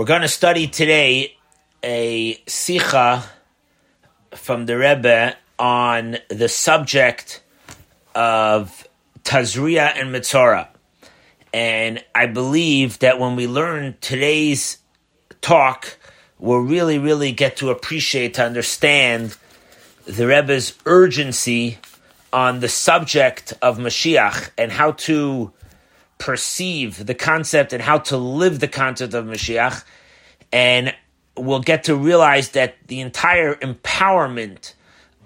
We're going to study today a sicha from the Rebbe on the subject of Tazria and Mitzora. And I believe that when we learn today's talk, we'll really, really get to appreciate, to understand the Rebbe's urgency on the subject of Mashiach and how to perceive the concept and how to live the concept of Mashiach. And we'll get to realize that the entire empowerment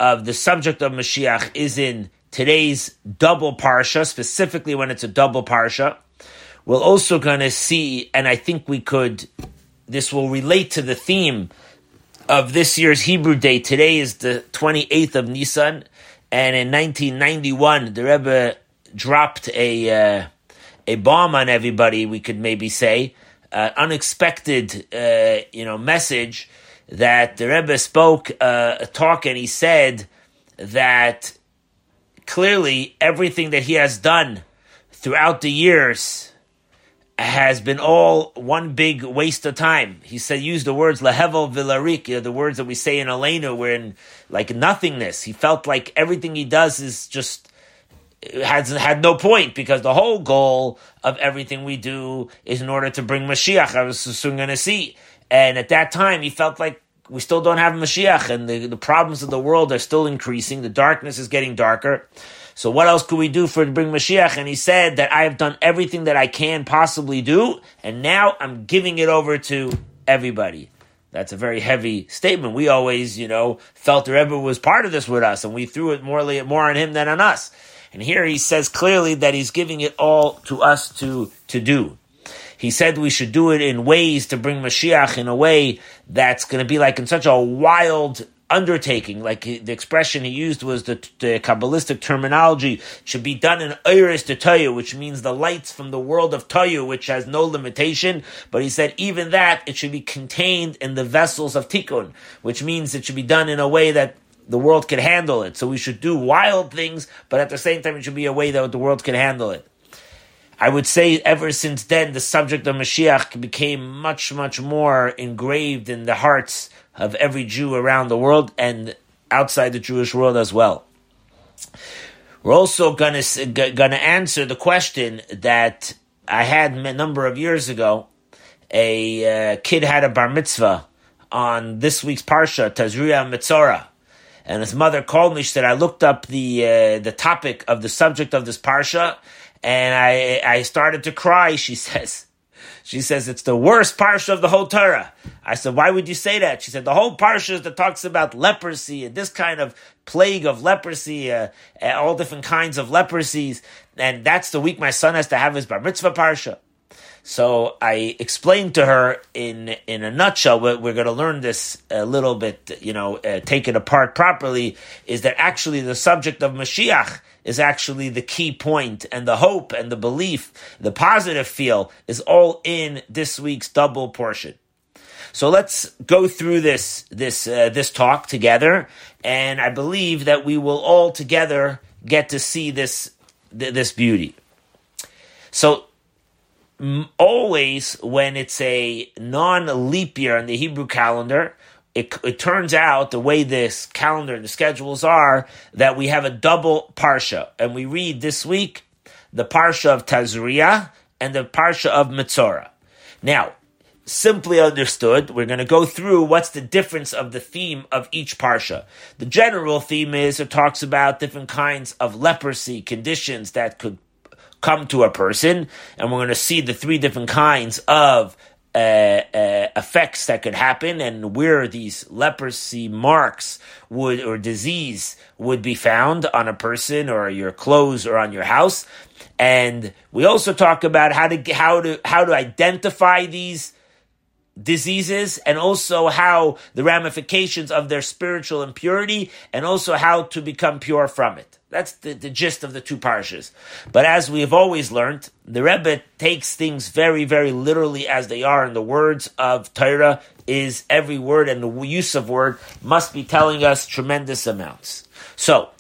of the subject of Mashiach is in today's double parsha, specifically when it's a double parsha. We're also going to see, and I think we could, this will relate to the theme of this year's Hebrew Day. Today is the 28th of Nisan, and in 1991, the Rebbe dropped a uh, a bomb on everybody. We could maybe say uh, unexpected, uh, you know, message that the Rebbe spoke uh, a talk, and he said that clearly everything that he has done throughout the years has been all one big waste of time. He said, use the words lehevel vilarik, you know, the words that we say in Aleinu, where in like nothingness. He felt like everything he does is just has had no point because the whole goal of everything we do is in order to bring Mashiach. I was soon going to see, and at that time he felt like we still don't have Mashiach, and the, the problems of the world are still increasing. The darkness is getting darker. So what else could we do for to bring Mashiach? And he said that I have done everything that I can possibly do, and now I'm giving it over to everybody. That's a very heavy statement. We always, you know, felt the Rebbe was part of this with us, and we threw it more, more on him than on us. And here he says clearly that he's giving it all to us to, to do. He said we should do it in ways to bring Mashiach in a way that's going to be like in such a wild undertaking, like the expression he used was the, the Kabbalistic terminology, should be done in Iris to Tohu, which means the lights from the world of Tohu, which has no limitation. But he said even that, it should be contained in the vessels of Tikkun, which means it should be done in a way that the world can handle it. So we should do wild things, but at the same time, it should be a way that the world can handle it. I would say ever since then, the subject of Mashiach became much, much more engraved in the hearts of every Jew around the world and outside the Jewish world as well. We're also going to answer the question that I had a number of years ago. A uh, kid had a bar mitzvah on this week's parsha, Tazria Mitzora, and his mother called me. She said, "I looked up the uh, the topic of the subject of this parsha, and I I started to cry." She says, she says it's the worst parsha of the whole Torah. I said, why would you say that? She said the whole parsha that talks about leprosy and this kind of plague of leprosy, uh, all different kinds of leprosies, and that's the week my son has to have his bar mitzvah parsha. So I explained to her in in a nutshell. We're, we're going to learn this a little bit, you know, uh, take it apart properly. Is that actually the subject of Mashiach? is actually the key point, and the hope and the belief, the positive feel, is all in this week's double portion. So let's go through this this uh, this talk together, and I believe that we will all together get to see this this beauty. So always when it's a non leap year in the Hebrew calendar, it, it turns out the way this calendar and the schedules are that we have a double parsha, and we read this week the parsha of Tazria and the parsha of Mitzora. Now, simply understood, we're going to go through what's the difference of the theme of each parsha. The general theme is it talks about different kinds of leprosy conditions that could come to a person, and we're going to see the three different kinds of uh, uh, effects that could happen and where these leprosy marks would or disease would be found on a person or your clothes or on your house. And we also talk about how to how to how to identify these diseases and also how the ramifications of their spiritual impurity and also how to become pure from it. That's the, the gist of the two parshas. But as we have always learned, the Rebbe takes things very, very literally as they are, and the words of Torah is every word, and the use of word must be telling us tremendous amounts. So,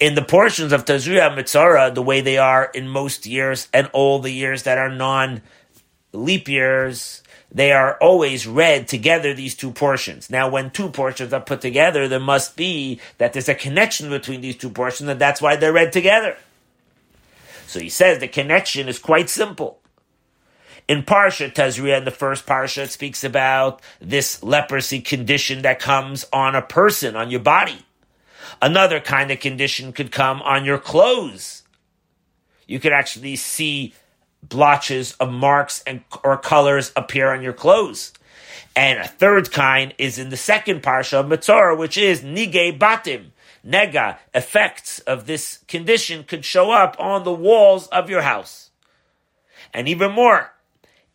in the portions of Tazria Mitzara, the way they are in most years, and all the years that are non leap years, they are always read together, these two portions. Now, when two portions are put together, there must be that there's a connection between these two portions, and that's why they're read together. So he says the connection is quite simple. In Parsha Tazria, in the first Parsha, it speaks about this leprosy condition that comes on a person, on your body. Another kind of condition could come on your clothes. You could actually see blotches of marks and or colors appear on your clothes. And a third kind is in the second parsha of Mitzorah, which is nige batim. Nega, effects of this condition could show up on the walls of your house. And even more,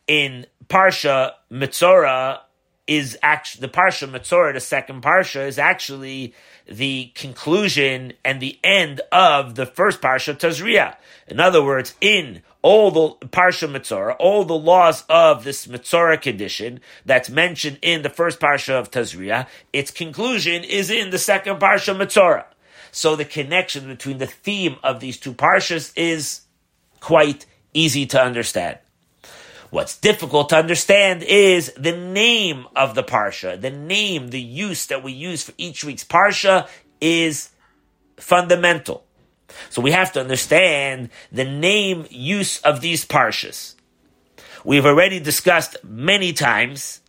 in Parsha Mitzorah is actually, the Parsha Mitzorah, the second Parsha, is actually the conclusion and the end of the first Parsha Tazria. In other words, in all the Parsha Mitzorah, all the laws of this Mitzorah condition that's mentioned in the first Parsha of Tazria, its conclusion is in the second Parsha Mitzorah. So the connection between the theme of these two Parshas is quite easy to understand. What's difficult to understand is the name of the Parsha. The name, the use that we use for each week's Parsha is fundamental. So we have to understand the name use of these parshas. We've already discussed many times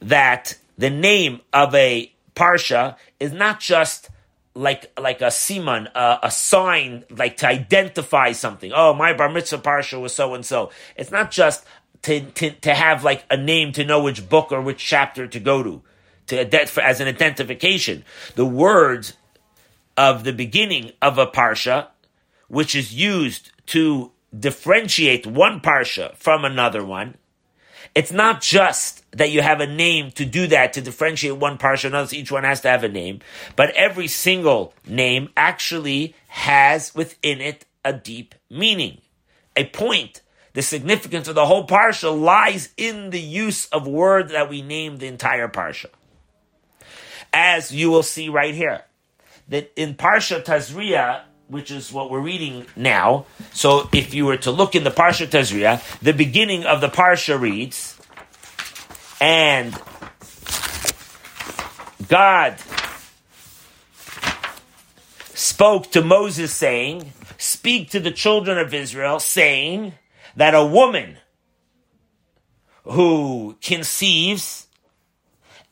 that the name of a parsha is not just like like a siman, a, a sign, like to identify something. Oh, my bar mitzvah parsha was so and so. It's not just to, to, to have like a name to know which book or which chapter to go to, to as an identification. The words of the beginning of a parsha, which is used to differentiate one parsha from another one. It's not just that you have a name to do that, to differentiate one parsha another, each one has to have a name, but every single name actually has within it a deep meaning, a point. The significance of the whole parsha lies in the use of word that we name the entire parsha. As you will see right here that in Parsha Tazria, which is what we're reading now, so if you were to look in the Parsha Tazria, the beginning of the Parsha reads, and God spoke to Moses saying, Speak to the children of Israel, saying that a woman who conceives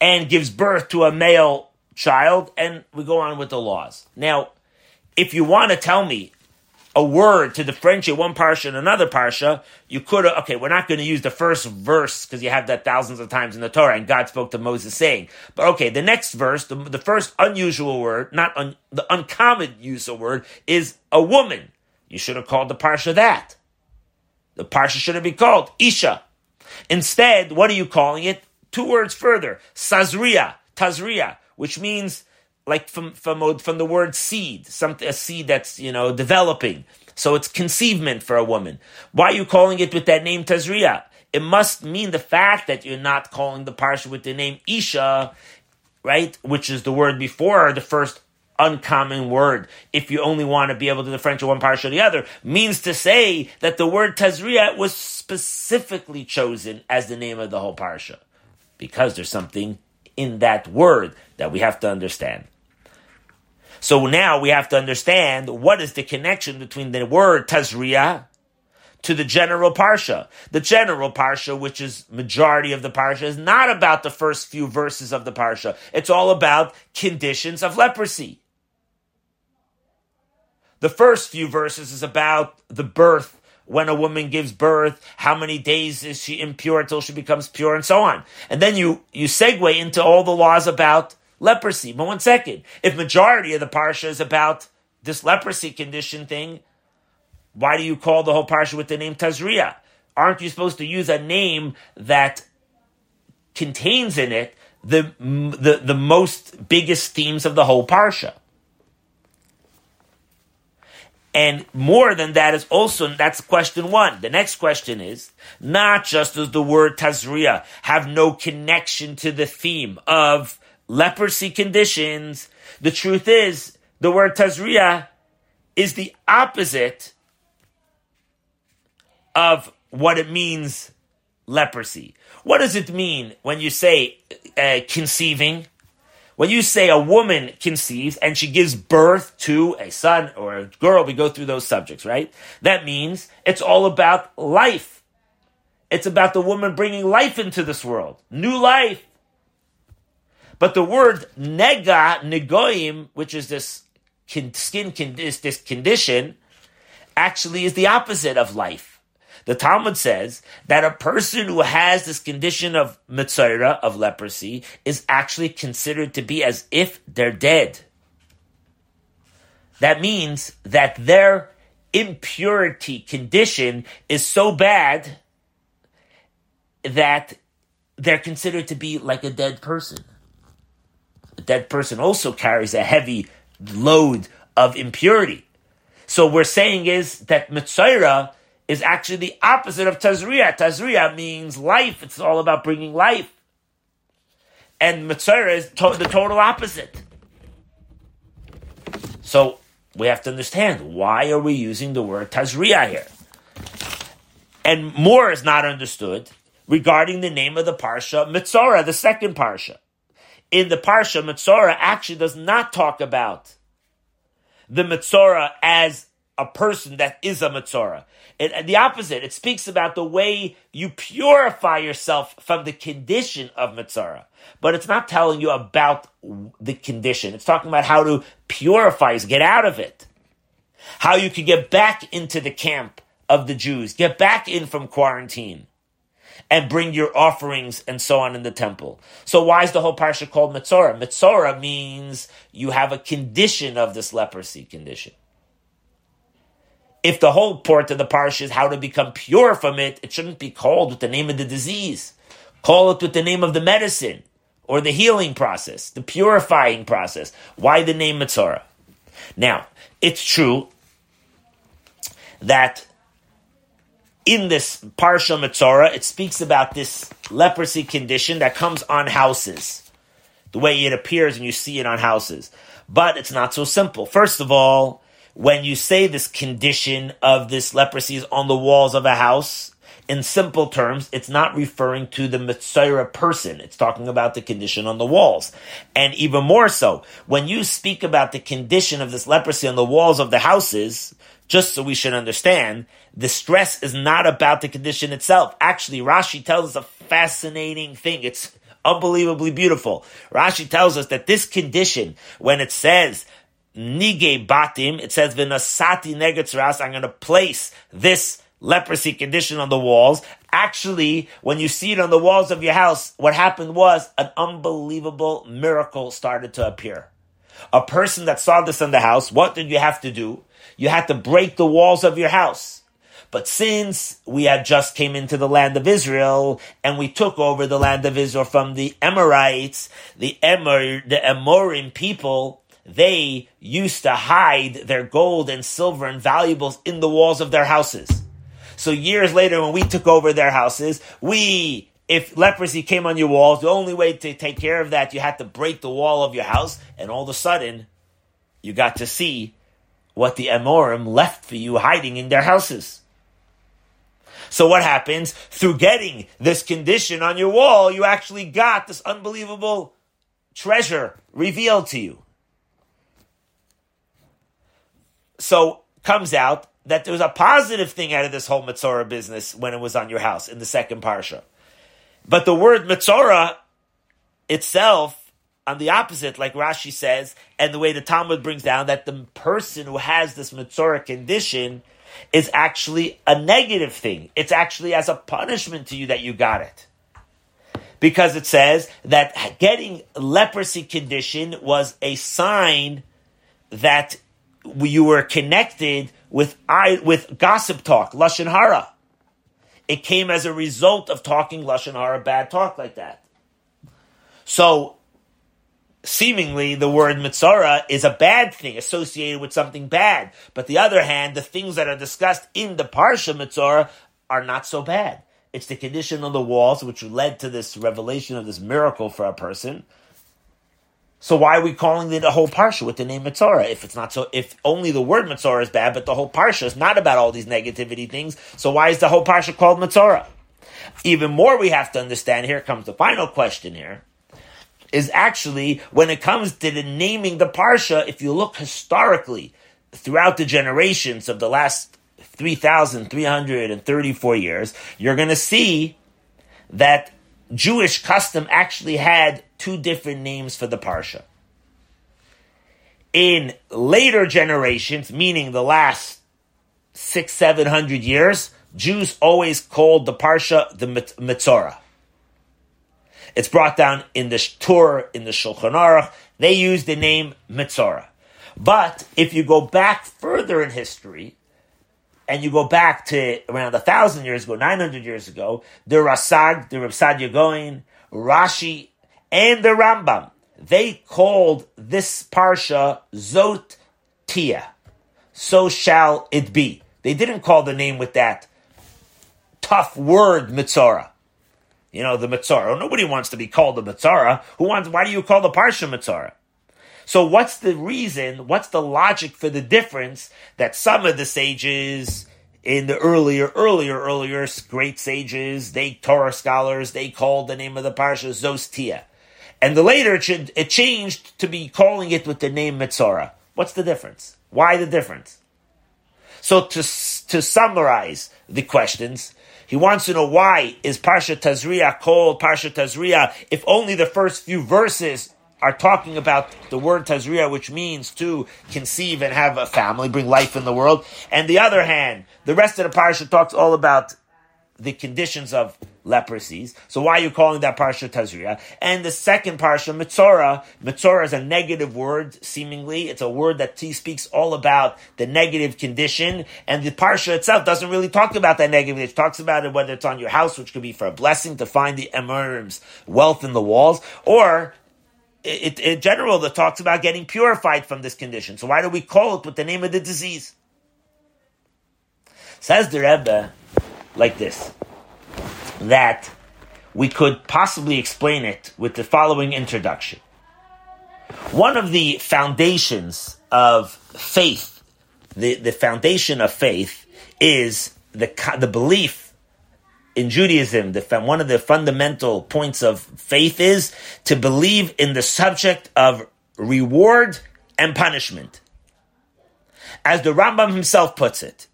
and gives birth to a male child, and we go on with the laws. Now, if you want to tell me a word to differentiate one parsha and another parsha, you could have, okay, we're not going to use the first verse because you have that thousands of times in the Torah and God spoke to Moses saying. But okay, the next verse, the, the first unusual word, not un, the uncommon use of word, is a woman. You should have called the parsha that. The parsha should have been called Isha. Instead, what are you calling it? Two words further, Sazria, Tazria which means like from from uh, from the word seed, something a seed that's you know developing. So it's conceivement for a woman. Why are you calling it with that name Tazria? It must mean the fact that you're not calling the parsha with the name Isha, right? Which is the word before the first uncommon word. If you only want to be able to differentiate one parsha or the other, means to say that the word Tazria was specifically chosen as the name of the whole parsha because there's something in that word that we have to understand. So now we have to understand what is the connection between the word Tazria to the general parsha. The general parsha, which is majority of the parsha, is not about the first few verses of the parsha. It's all about conditions of leprosy. The first few verses is about the birth when a woman gives birth, how many days is she impure until she becomes pure, and so on. And then you, you segue into all the laws about leprosy. But one second, if majority of the parsha is about this leprosy condition thing, why do you call the whole parsha with the name Tazria? Aren't you supposed to use a name that contains in it the, the, the most biggest themes of the whole parsha? And more than that is also, that's question one. The next question is, not just does the word Tazria have no connection to the theme of leprosy conditions, the truth is, the word Tazria is the opposite of what it means leprosy. What does it mean when you say uh, conceiving? When you say a woman conceives and she gives birth to a son or a girl, we go through those subjects, right? That means it's all about life. It's about the woman bringing life into this world, new life. But the word nega, negoim, which is this skin, this, this condition, actually is the opposite of life. The Talmud says that a person who has this condition of mitzvah, of leprosy, is actually considered to be as if they're dead. That means that their impurity condition is so bad that they're considered to be like a dead person. A dead person also carries a heavy load of impurity. So we're saying is that Mitzayra is actually the opposite of Tazria. Tazria means life. It's all about bringing life. And Mitzayra is to- the total opposite. So we have to understand why are we using the word Tazria here? And more is not understood regarding the name of the Parsha, Mitzora, the second Parsha. In the Parsha, Mitzora actually does not talk about the Mitzora as a person that is a Mitzora. It, the opposite, it speaks about the way you purify yourself from the condition of Mitzora. But it's not telling you about the condition. It's talking about how to purify yourself, get out of it. How you can get back into the camp of the Jews, get back in from quarantine and bring your offerings and so on in the temple. So why is the whole parsha called Mitzora? Mitzora means you have a condition of this leprosy condition. If the whole part of the parsha is how to become pure from it, it shouldn't be called with the name of the disease. Call it with the name of the medicine or the healing process, the purifying process. Why the name Mitzora? Now, it's true that in this Parsha Mitzora, it speaks about this leprosy condition that comes on houses, the way it appears and you see it on houses. But it's not so simple. First of all, when you say this condition of this leprosy is on the walls of a house, in simple terms, it's not referring to the Mitzora person. It's talking about the condition on the walls. And even more so, when you speak about the condition of this leprosy on the walls of the houses, just so we should understand, the stress is not about the condition itself. Actually, Rashi tells us a fascinating thing. It's unbelievably beautiful. Rashi tells us that this condition, when it says nige batim, it says v'nasati negetzeras, I'm going to place this leprosy condition on the walls. Actually, when you see it on the walls of your house, what happened was an unbelievable miracle started to appear. A person that saw this in the house, what did you have to do? You had to break the walls of your house. But since we had just came into the land of Israel and we took over the land of Israel from the Amorites, the Emor, the Amorim people, they used to hide their gold and silver and valuables in the walls of their houses. So years later, when we took over their houses, we, if leprosy came on your walls, the only way to take care of that, you had to break the wall of your house, and all of a sudden, you got to see what the Amorim left for you hiding in their houses. So what happens? Through getting this condition on your wall, you actually got this unbelievable treasure revealed to you. So comes out that there was a positive thing out of this whole Mitzora business when it was on your house in the second parsha. But the word Mitzora itself on the opposite, like Rashi says, and the way the Talmud brings down that the person who has this Mitzora condition is actually a negative thing. It's actually as a punishment to you that you got it. Because it says that getting leprosy condition was a sign that you were connected with I, with gossip talk, lashon hara. It came as a result of talking lashon hara, bad talk like that. So seemingly the word mitzara is a bad thing associated with something bad. But the other hand, the things that are discussed in the parsha mitzara are not so bad. It's the condition on the walls which led to this revelation of this miracle for a person. So why are we calling it a whole parsha with the name Mitzora? If it's not so, if only the word Mitzora is bad, but the whole parsha is not about all these negativity things. So why is the whole parsha called Mitzora? Even more, we have to understand. Here comes the final question. Here is actually when it comes to the naming the parsha. If you look historically throughout the generations of the last 3,334 years, you're going to see that Jewish custom actually had two different names for the parsha. In later generations, meaning the last six, seven hundred years, Jews always called the parsha the Mitzorah. It's brought down in the Tur, in the Shulchan Aruch. They use the name Mitzorah. But if you go back further in history, and you go back to around a thousand years ago, nine hundred years ago, the Rasag, the Reb Saadia Gaon, Rashi, and the Rambam, they called this parsha Zot Tihyeh. So shall it be. They didn't call the name with that tough word Mitzorah. You know, the Mitzorah. Oh, nobody wants to be called the Mitzorah. Who wants, why do you call the Parsha Mitzorah? So what's the reason, what's the logic for the difference that some of the sages in the earlier, earlier, earlier great sages, they Torah scholars, they called the name of the parsha Zos Tihyeh. And the later it, should it changed to be calling it with the name Mitzorah. What's the difference? Why the difference? So to, to summarize the questions, he wants to know why is Parsha Tazria called Parsha Tazria if only the first few verses are talking about the word Tazria, which means to conceive and have a family, bring life in the world. And the other hand, the rest of the parsha talks all about the conditions of leprosies. So why are you calling that parsha Tazria? And the second parsha, Mitzora, Mitzora is a negative word, seemingly. It's a word that speaks all about the negative condition. And the parsha itself doesn't really talk about that negative. It talks about it whether it's on your house, which could be for a blessing to find the Emirim's wealth in the walls, or it, in general that talks about getting purified from this condition. So why do we call it with the name of the disease? Says the Rebbe like this, that we could possibly explain it with the following introduction. One of the foundations of faith, the, the foundation of faith is the, the belief in Judaism, the, one of the fundamental points of faith is to believe in the subject of reward and punishment. As the Rambam himself puts it,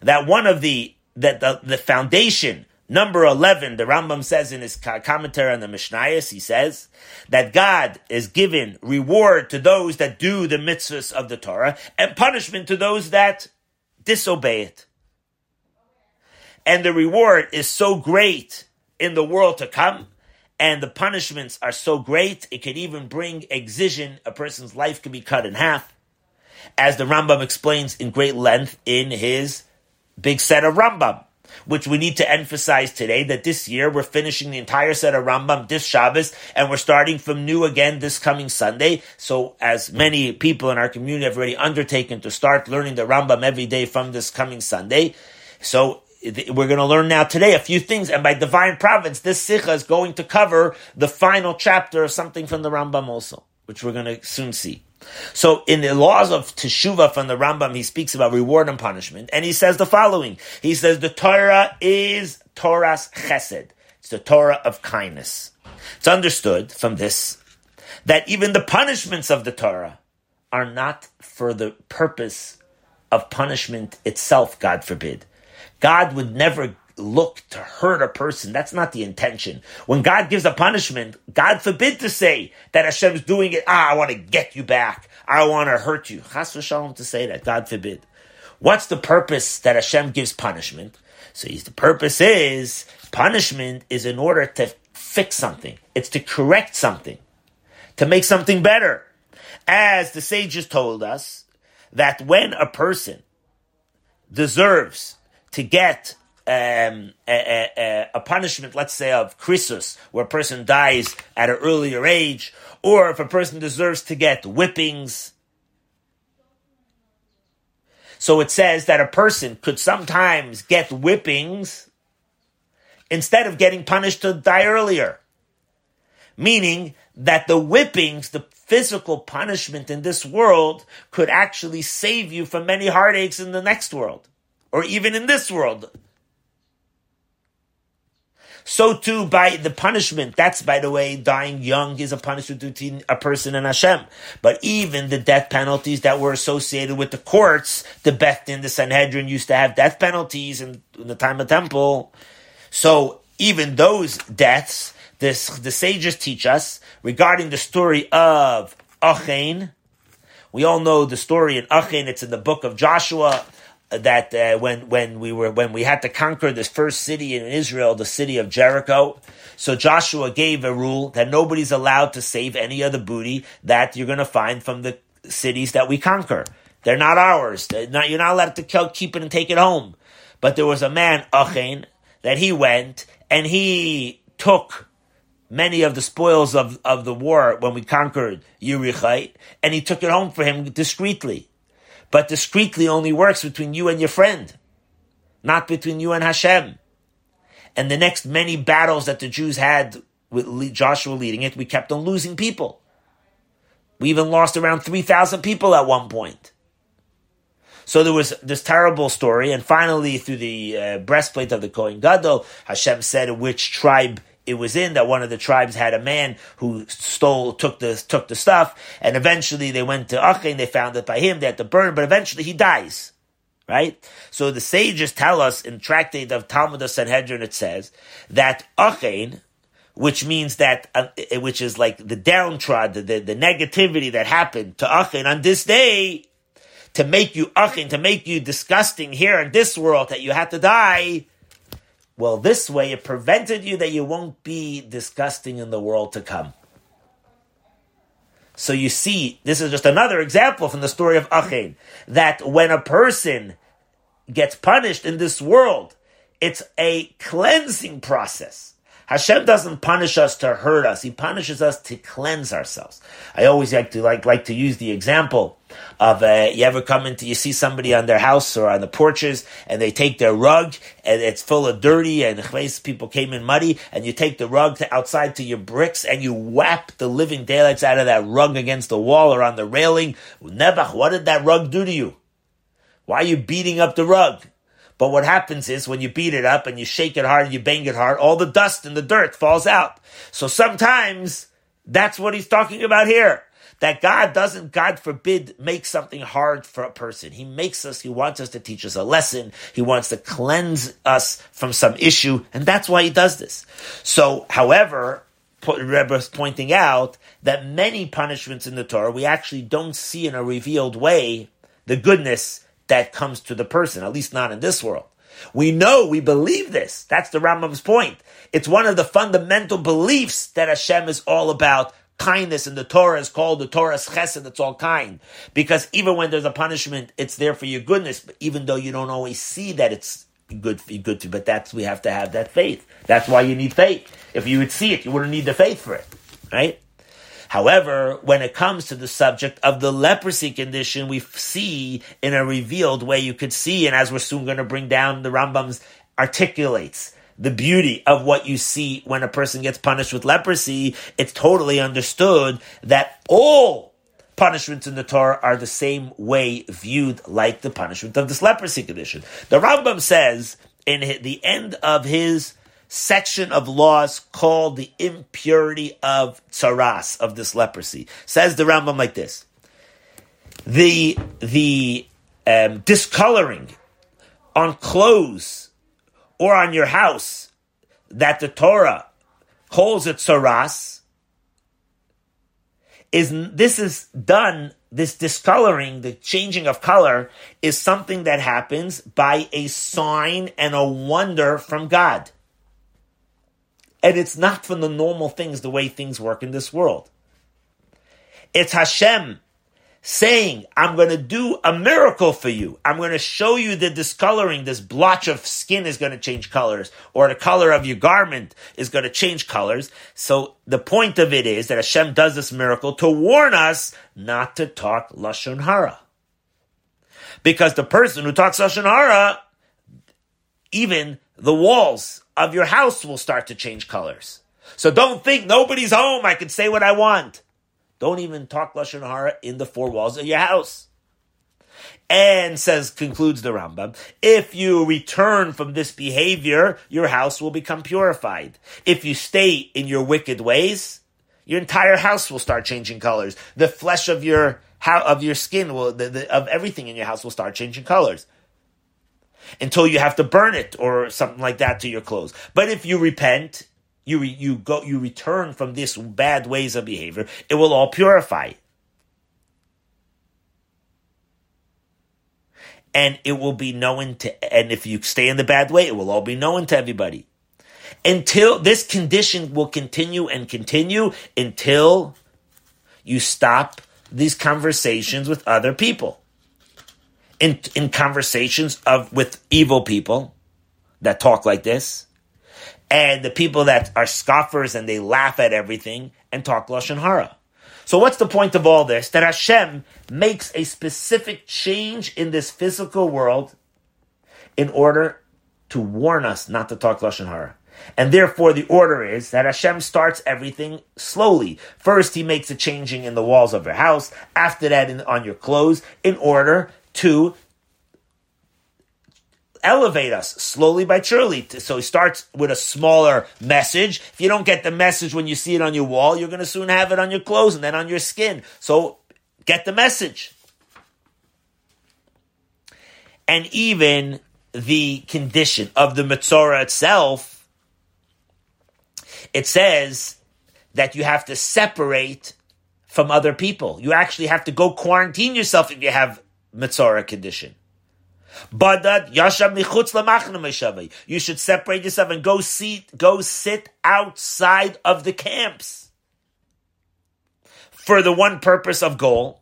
that one of the, that the, the foundation, number 11, the Rambam says in his commentary on the Mishnayos, he says that God is given reward to those that do the mitzvahs of the Torah and punishment to those that disobey it and the reward is so great in the world to come, and the punishments are so great, it could even bring excision. A person's life could be cut in half, as the Rambam explains in great length in his big set of Rambam, which we need to emphasize today that this year we're finishing the entire set of Rambam this Shabbos, and we're starting from new again this coming Sunday. So, as many people in our community have already undertaken to start learning the Rambam every day from this coming Sunday. So we're going to learn now today a few things, and by divine providence, this sikha is going to cover the final chapter of something from the Rambam also, which we're going to soon see. So, in the laws of Teshuvah from the Rambam, he speaks about reward and punishment, and he says the following: He says the Torah is Toras Chesed; it's the Torah of kindness. It's understood from this that even the punishments of the Torah are not for the purpose of punishment itself. God forbid God would never look to hurt a person. That's not the intention. When God gives a punishment, God forbid to say that Hashem's doing it. Ah, I want to get you back. I want to hurt you. Chas v'shalom to say that. God forbid. What's the purpose that Hashem gives punishment? So the purpose is punishment is in order to fix something. It's to correct something, to make something better. As the sages told us that when a person deserves to get um, a, a, a, punishment, let's say, of krisus, where a person dies at an earlier age, or if a person deserves to get whippings. So it says that a person could sometimes get whippings instead of getting punished to die earlier. Meaning that the whippings, the physical punishment in this world, could actually save you from many heartaches in the next world or even in this world. So too by the punishment. That's, by the way, dying young is a punishment between a person and Hashem. But even the death penalties that were associated with the courts, the Beth Din, the Sanhedrin used to have death penalties in, in the time of temple. So even those deaths, this, the sages teach us regarding the story of Achain. We all know the story in Achain. It's in the book of Joshua that uh, when when we were when we had to conquer this first city in Israel, the city of Jericho. So Joshua gave a rule that nobody's allowed to save any of the booty that you're going to find from the cities that we conquer. They're not ours. They're not, you're not allowed to kill, keep it and take it home. But there was a man, Achin, that he went and he took many of the spoils of, of the war when we conquered Yericho, and he took it home for him discreetly. But discreetly only works between you and your friend, not between you and Hashem. And the next many battles that the Jews had with Joshua leading it, we kept on losing people. We even lost around 3,000 people at one point. So there was this terrible story, and finally, through the uh, breastplate of the Kohen Gadol, Hashem said which tribe it was in that one of the tribes had a man who stole, took the took the stuff, and eventually they went to Achain, they found it by him, they had to burn, but eventually he dies. Right? So the sages tell us in tractate of Talmud of Sanhedrin, it says that Achain, which means that, uh, which is like the downtrodden, the, the, negativity that happened to Achain on this day, to make you Achain, to make you disgusting here in this world that you had to die, well, this way it prevented you that you won't be disgusting in the world to come. So you see, this is just another example from the story of Achain, that when a person gets punished in this world, it's a cleansing process. Hashem doesn't punish us to hurt us; He punishes us to cleanse ourselves. I always like to like like to use the example of uh, you ever come into you see somebody on their house or on the porches and they take their rug and it's full of dirty and people came in muddy and you take the rug to outside to your bricks and you whap the living daylights out of that rug against the wall or on the railing. Nebuch, what did that rug do to you? Why are you beating up the rug? But what happens is when you beat it up and you shake it hard and you bang it hard, all the dust and the dirt falls out. So sometimes that's what he's talking about here. That God doesn't, God forbid, make something hard for a person. He makes us, He wants us to teach us a lesson. He wants to cleanse us from some issue, and that's why He does this. So, however, Rebbe is pointing out that many punishments in the Torah we actually don't see in a revealed way the goodness that comes to the person, at least not in this world. We know, we believe this. That's the Rambam's point. It's one of the fundamental beliefs that Hashem is all about kindness, and the Torah is called the Toras chesed, it's all kind. Because even when there's a punishment, it's there for your goodness, but even though you don't always see that it's good for you, good to, but that's, we have to have that faith. That's why you need faith. If you would see it, you wouldn't need the faith for it. Right? However, when it comes to the subject of the leprosy condition, we see in a revealed way, you could see, and as we're soon going to bring down, the Rambam's articulates the beauty of what you see when a person gets punished with leprosy. It's totally understood that all punishments in the Torah are the same way viewed like the punishment of this leprosy condition. The Rambam says in the end of his section of laws called the impurity of tsaras, of this leprosy. Says the Rambam like this. The, the um, discoloring on clothes or on your house that the Torah calls it tsaras, is this is done this discoloring, the changing of color, is something that happens by a sign and a wonder from God. And it's not from the normal things, the way things work in this world. It's Hashem saying, I'm going to do a miracle for you. I'm going to show you the discoloring. This blotch of skin is going to change colors, or the color of your garment is going to change colors. So the point of it is that Hashem does this miracle to warn us not to talk Lashon Hara. Because the person who talks Lashon Hara, even the walls of your house will start to change colors. So don't think nobody's home. I can say what I want. Don't even talk lashon hara in the four walls of your house. And says, concludes the Rambam, if you return from this behavior, your house will become purified. If you stay in your wicked ways, your entire house will start changing colors. The flesh of your of your skin will the, the, of everything in your house will start changing colors until you have to burn it or something like that to your clothes. But if you repent, you re, you go you return from this bad ways of behavior, it will all purify. and it will be known to, and if you stay in the bad way, it will all be known to everybody. Until this condition will continue and continue until you stop these conversations with other people. In, in conversations of with evil people that talk like this, and the people that are scoffers and they laugh at everything and talk lashon hara. So what's the point of all this? That Hashem makes a specific change in this physical world in order to warn us not to talk Lashon Hara. And therefore, the order is that Hashem starts everything slowly. First, He makes a changing in the walls of your house. After that, in, on your clothes, in order to elevate us slowly by surely. So he starts with a smaller message. If you don't get the message when you see it on your wall, you're going to soon have it on your clothes and then on your skin. So get the message. And even the condition of the Mitzorah itself, it says that you have to separate from other people. You actually have to go quarantine yourself if you have Mitzorah condition. Badad yeshev michutz lamachaneh You should separate yourself and go sit, go sit outside of the camps for the one purpose of goal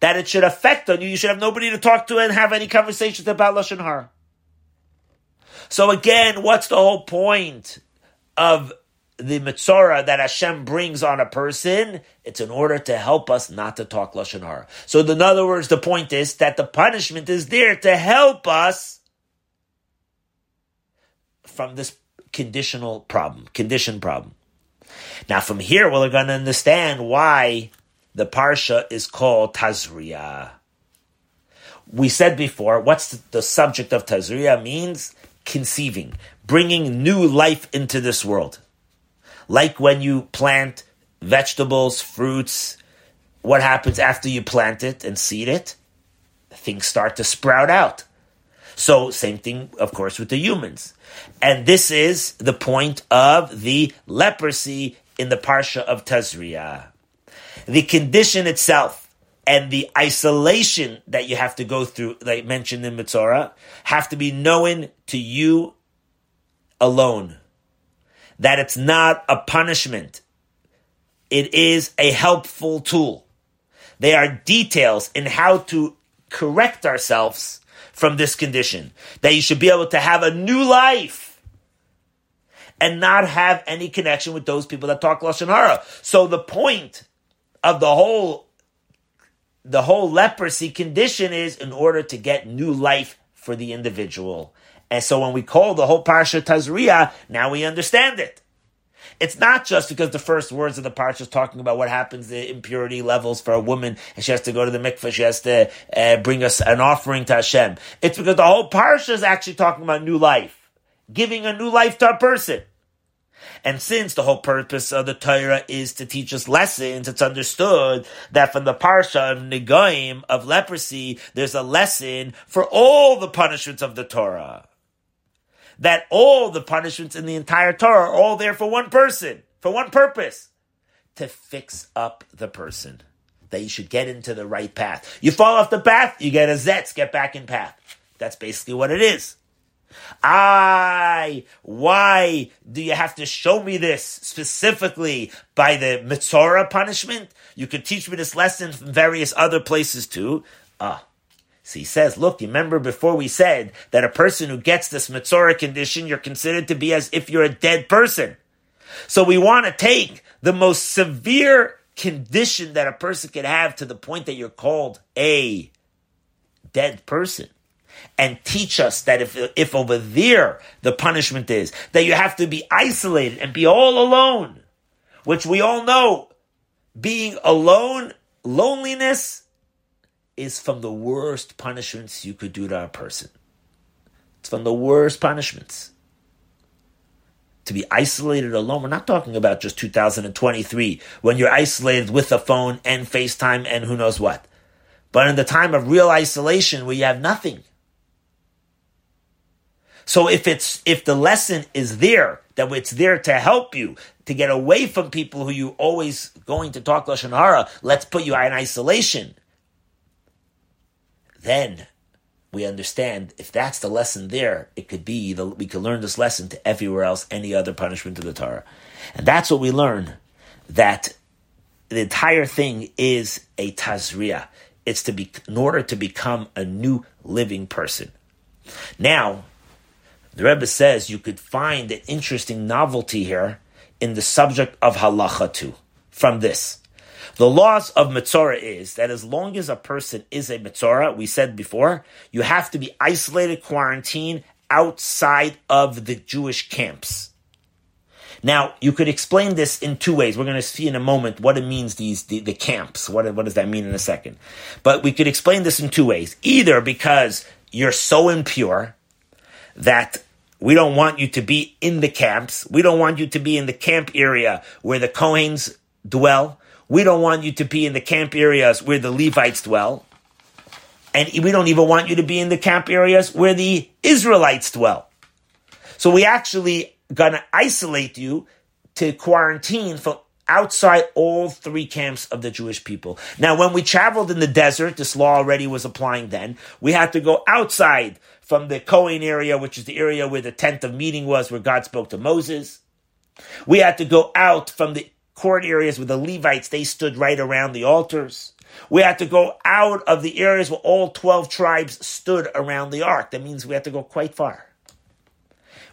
that it should affect on you. You should have nobody to talk to and have any conversations about lashon hara. So again, what's the whole point of the mitzvah that Hashem brings on a person, it's in order to help us not to talk lashon hara. So, in other words, the point is that the punishment is there to help us from this conditional problem, condition problem. Now, from here, we're going to understand why the parsha is called Tazria. We said before, what's the subject of Tazria means? Conceiving, bringing new life into this world. Like when you plant vegetables, fruits, what happens after you plant it and seed it? Things start to sprout out. So, same thing, of course, with the humans. And this is the point of the leprosy in the Parsha of Tazria. The condition itself and the isolation that you have to go through, like mentioned in Mitzorah, have to be known to you alone that it's not a punishment. It is a helpful tool. They are details in how to correct ourselves from this condition. That you should be able to have a new life and not have any connection with those people that talk Lashon Hara. So the point of the whole the whole leprosy condition is in order to get new life for the individual. And so when we call the whole parsha Tazria, now we understand it. It's not just because the first words of the parsha is talking about what happens, the impurity levels for a woman, and she has to go to the mikveh, she has to uh, bring us an offering to Hashem. It's because the whole parsha is actually talking about new life, giving a new life to a person. And since the whole purpose of the Torah is to teach us lessons, it's understood that from the parsha of Negaim, of leprosy, there's a lesson for all the punishments of the Torah that all the punishments in the entire Torah are all there for one person, for one purpose to fix up the person. That you should get into the right path. You fall off the path, you get a zetz, get back in path. That's basically what it is. I, why do you have to show me this specifically by the Mitzorah punishment? You could teach me this lesson from various other places too. Ah, so he says, look, you remember before we said that a person who gets this Mitzorah condition, you're considered to be as if you're a dead person. So we want to take the most severe condition that a person can have to the point that you're called a dead person and teach us that if, if over there the punishment is that you have to be isolated and be all alone, which we all know being alone, loneliness is from the worst punishments you could do to a person. It's from the worst punishments. To be isolated alone, we're not talking about just 2023 when you're isolated with a phone and FaceTime and who knows what. But in the time of real isolation where you have nothing. So if it's if the lesson is there, that it's there to help you to get away from people who you always going to talk lashon hara, let's put you in isolation. Then we understand if that's the lesson there, it could be that we could learn this lesson to everywhere else, any other punishment of the Torah, and that's what we learn. That the entire thing is a tazria. It's to be in order to become a new living person. Now, the Rebbe says you could find an interesting novelty here in the subject of halacha too. From this, the laws of Mitzorah is that as long as a person is a Mitzorah, we said before, you have to be isolated, quarantined outside of the Jewish camps. Now, you could explain this in two ways. We're going to see in a moment what it means, these, the, the camps. What, what does that mean in a second? But we could explain this in two ways. Either because you're so impure that we don't want you to be in the camps. We don't want you to be in the camp area where the Kohens dwell. We don't want you to be in the camp areas where the Levites dwell. And we don't even want you to be in the camp areas where the Israelites dwell. So we actually gonna isolate you to quarantine from outside all three camps of the Jewish people. Now, when we traveled in the desert, this law already was applying then, we had to go outside from the Kohen area, which is the area where the tent of meeting was, where God spoke to Moses. We had to go out from the court areas where the Levites, they stood right around the altars. We had to go out of the areas where all 12 tribes stood around the ark. That means we had to go quite far.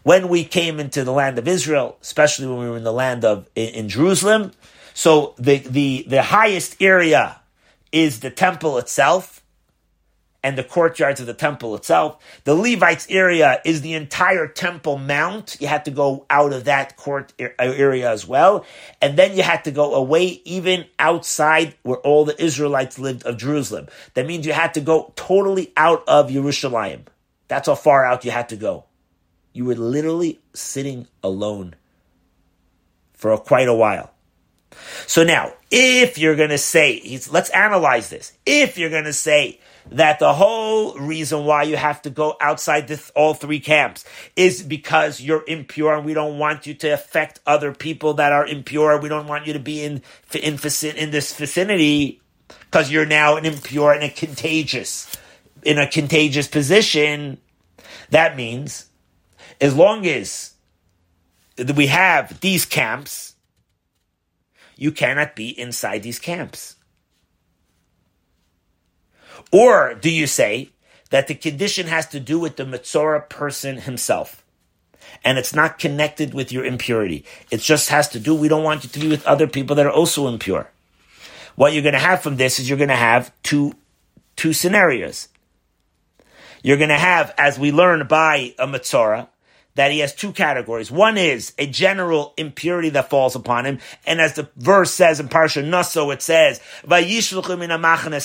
When we came into the land of Israel, especially when we were in the land of in, in Jerusalem, so the, the, the highest area is the temple itself and the courtyards of the temple itself. The Levites area is the entire temple mount. You had to go out of that court area as well. And then you had to go away even outside where all the Israelites lived of Jerusalem. That means you had to go totally out of Jerusalem. That's how far out you had to go. You were literally sitting alone for quite a while. So now, if you're going to say, let's analyze this. If you're going to say that the whole reason why you have to go outside this, all three camps is because you're impure and we don't want you to affect other people that are impure. We don't want you to be in, in, in this vicinity because you're now an impure and a contagious, in a contagious position. That means as long as we have these camps, you cannot be inside these camps. Or do you say that the condition has to do with the Mitzorah person himself? And it's not connected with your impurity. It just has to do, we don't want you to be with other people that are also impure. What you're going to have from this is you're going to have two, two scenarios. You're going to have, as we learn by a Mitzorah, that he has two categories. One is a general impurity that falls upon him, and as the verse says in Parsha Naso, it says,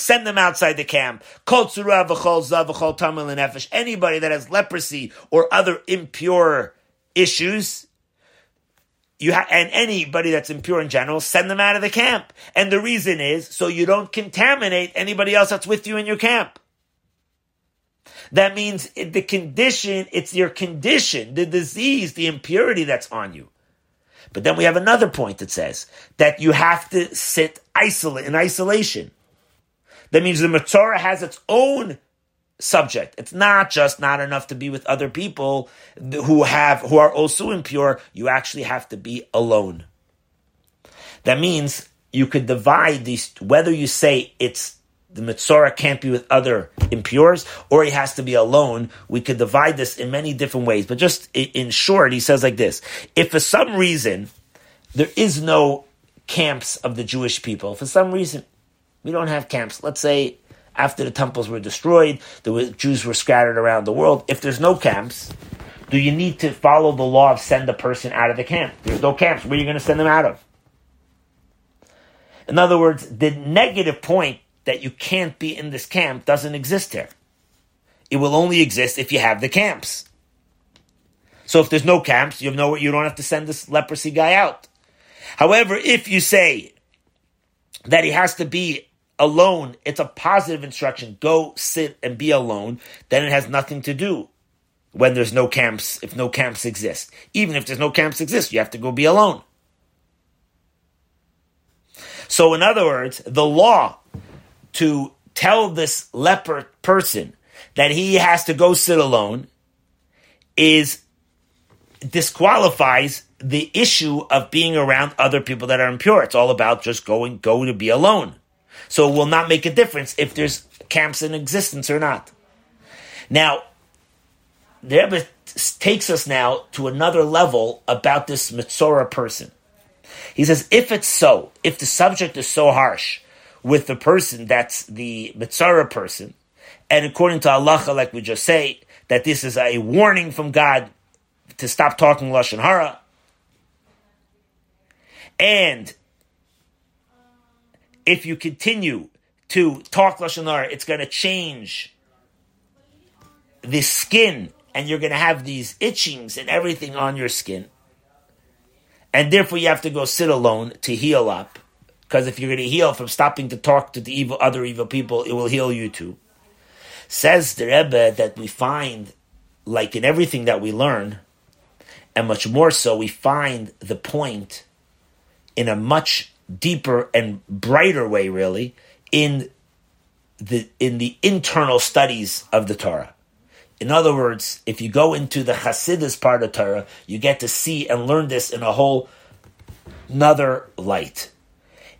send them outside the camp. Anybody that has leprosy or other impure issues, you ha- and anybody that's impure in general, send them out of the camp. And the reason is so you don't contaminate anybody else that's with you in your camp. That means the condition, it's your condition, the disease, the impurity that's on you. But then we have another point that says that you have to sit isolate in isolation. That means the Mitzorah has its own subject. It's not just not enough to be with other people who have who are also impure. You actually have to be alone. That means you could divide these whether you say it's the Mitzorah can't be with other impures, or he has to be alone. We could divide this in many different ways, but just in short, he says like this: If for some reason there is no camps of the Jewish people, for some reason we don't have camps. Let's say after the temples were destroyed, the Jews were scattered around the world. If there's no camps, do you need to follow the law of send a person out of the camp? There's no camps. Where are you going to send them out of? In other words, the negative point that you can't be in this camp doesn't exist here. It will only exist if you have the camps. So if there's no camps, you have no, you don't have to send this leprosy guy out. However, if you say that he has to be alone, it's a positive instruction. Go sit and be alone. Then it has nothing to do when there's no camps, if no camps exist. Even if there's no camps exist, you have to go be alone. So in other words, the law to tell this leper person that he has to go sit alone is disqualifies the issue of being around other people that are impure. It's all about just going, go to be alone. So it will not make a difference if there's camps in existence or not. Now, the Rebbe takes us now to another level about this Mitzora person. He says, if it's so, if the subject is so harsh with the person that's the Mitzora person, and according to Allah, like we just say, that this is a warning from God to stop talking Lashon Hara, and if you continue to talk Lashon Hara, it's going to change the skin and you're going to have these itchings and everything on your skin. And therefore you have to go sit alone to heal up. Because if you're going to heal from stopping to talk to the evil, other evil people, it will heal you too. Says the Rebbe that we find, like in everything that we learn, and much more so, we find the point in a much deeper and brighter way, really, in the in the internal studies of the Torah. In other words, if you go into the Hasidus part of Torah, you get to see and learn this in a whole another light.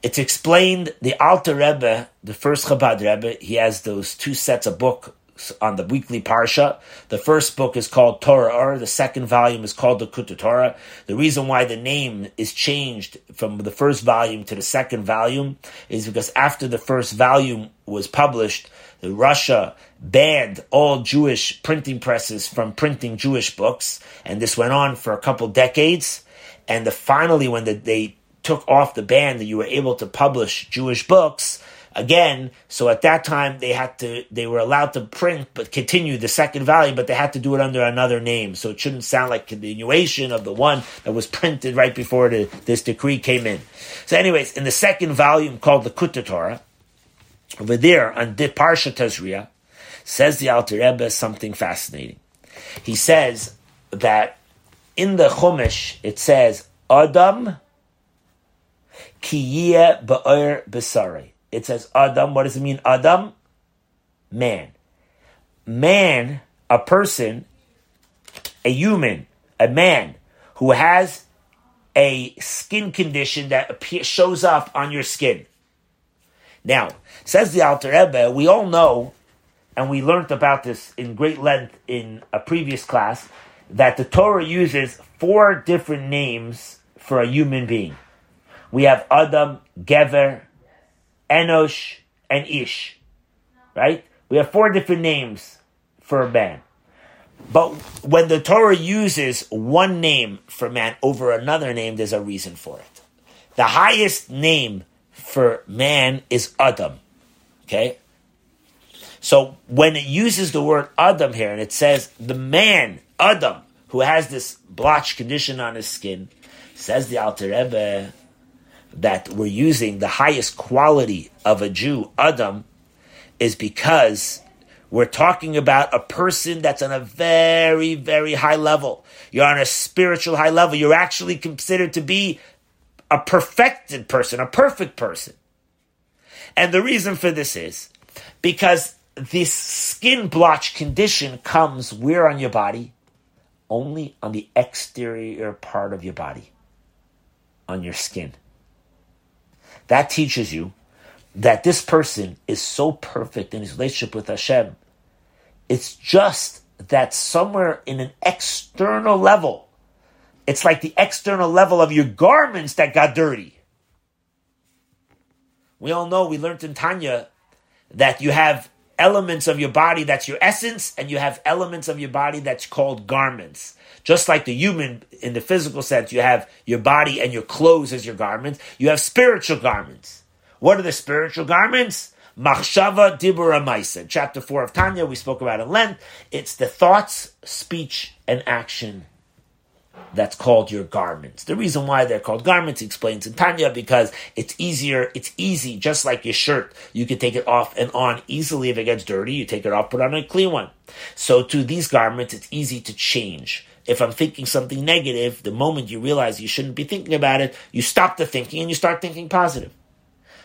It's explained the Alter Rebbe, the first Chabad Rebbe, he has those two sets of books on the weekly parsha. The first book is called Torah Or. The second volume is called Likkutei Torah. The reason why the name is changed from the first volume to the second volume is because after the first volume was published, Russia banned all Jewish printing presses from printing Jewish books, and this went on for a couple decades. And the, finally, when the, they took off the ban that you were able to publish Jewish books, again. So at that time, they had to, they were allowed to print, but continue the second volume, but they had to do it under another name. So it shouldn't sound like continuation of the one that was printed right before the, this decree came in. So anyways, in the second volume called Likkutei Torah, over there on the Parsha Tazria, says the Alter Rebbe something fascinating. He says that in the Chumash, it says, Adam kiyeh ba'er besari. It says Adam. What does it mean, Adam? Man. Man, a person, a human, a man who has a skin condition that shows up on your skin. Now, says the Alter Rebbe, we all know, and we learned about this in great length in a previous class, that the Torah uses four different names for a human being. We have Adam, Gever, Enosh, and Ish. Right? We have four different names for a man. But when the Torah uses one name for man over another name, there's a reason for it. The highest name for man is Adam. Okay? So when it uses the word Adam here and it says the man, Adam, who has this blotch condition on his skin, says the Alter Rebbe, that we're using the highest quality of a Jew, Adam, is because we're talking about a person that's on a very, very high level. You're on a spiritual high level. You're actually considered to be a perfected person, a perfect person. And the reason for this is because this skin blotch condition comes where on your body? Only on the exterior part of your body, on your skin. That teaches you that this person is so perfect in his relationship with Hashem. It's just that somewhere in an external level, it's like the external level of your garments that got dirty. We all know, we learned in Tanya that you have elements of your body that's your essence, and you have elements of your body that's called garments. Just like the human, in the physical sense, you have your body and your clothes as your garments, you have spiritual garments. What are the spiritual garments? Machshava Dibura Maisa. Chapter 4 of Tanya, we spoke about in length. It's the thoughts, speech, and action that's called your garments. The reason why they're called garments explains in Tanya because it's easier, it's easy, just like your shirt. You can take it off and on easily if it gets dirty. You take it off, put on a clean one. So to these garments, it's easy to change. If I'm thinking something negative, the moment you realize you shouldn't be thinking about it, you stop the thinking and you start thinking positive.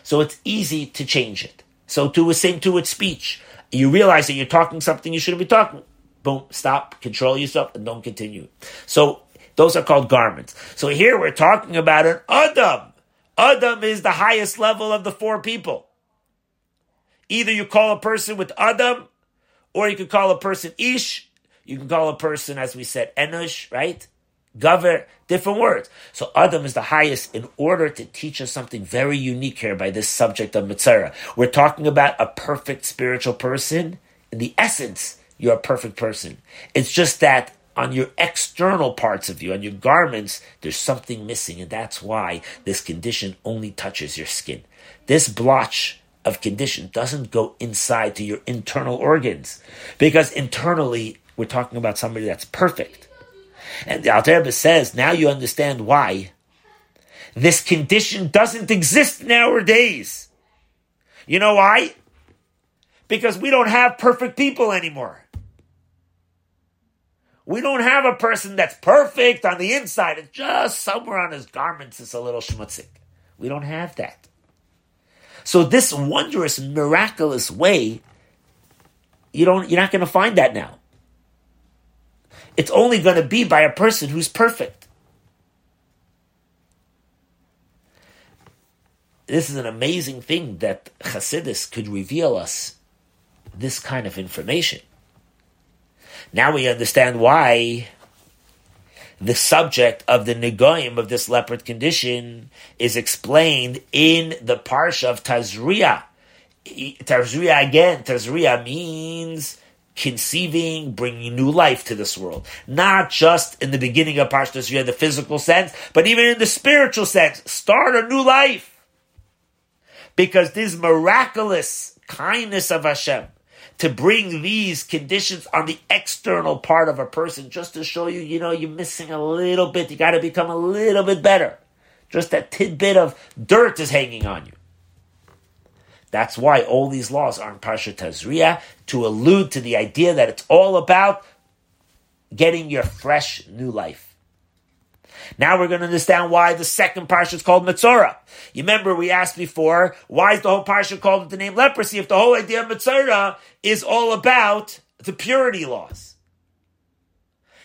So it's easy to change it. So to the same to with speech. You realize that you're talking something you shouldn't be talking. Boom, stop, control yourself, and don't continue. So those are called garments. So here we're talking about an Adam. Adam is the highest level of the four people. Either you call a person with Adam, or you could call a person Ish, you can call a person, as we said, Enosh, right? Gover, different words. So Adam is the highest in order to teach us something very unique here by this subject of Mitzorah. We're talking about a perfect spiritual person. In the essence, you're a perfect person. It's just that on your external parts of you, on your garments, there's something missing, and that's why this condition only touches your skin. This blotch of condition doesn't go inside to your internal organs, because internally, we're talking about somebody that's perfect. And the Alter Rebbe says, now you understand why this condition doesn't exist nowadays. You know why? Because we don't have perfect people anymore. We don't have a person that's perfect on the inside. It's just somewhere on his garments it's a little schmutzig. We don't have that. So this wondrous, miraculous way, you don't, you're not going to find that now. It's only going to be by a person who's perfect. This is an amazing thing that Chassidus could reveal us this kind of information. Now we understand why the subject of the negoim of this leopard condition is explained in the parsha of Tazria. Tazria again, Tazria means conceiving, bringing new life to this world. Not just in the beginning of Parsha Tazria, the physical sense, but even in the spiritual sense. Start a new life. Because this miraculous kindness of Hashem, to bring these conditions on the external part of a person just to show you, you know, you're missing a little bit. You got to become a little bit better. Just that tidbit of dirt is hanging on you. That's why all these laws are in Parsha Tazria to allude to the idea that it's all about getting your fresh new life. Now we're going to understand why the second parsha is called Mitzorah. You remember we asked before, why is the whole parsha called with the name leprosy if the whole idea of Mitzorah is all about the purity laws?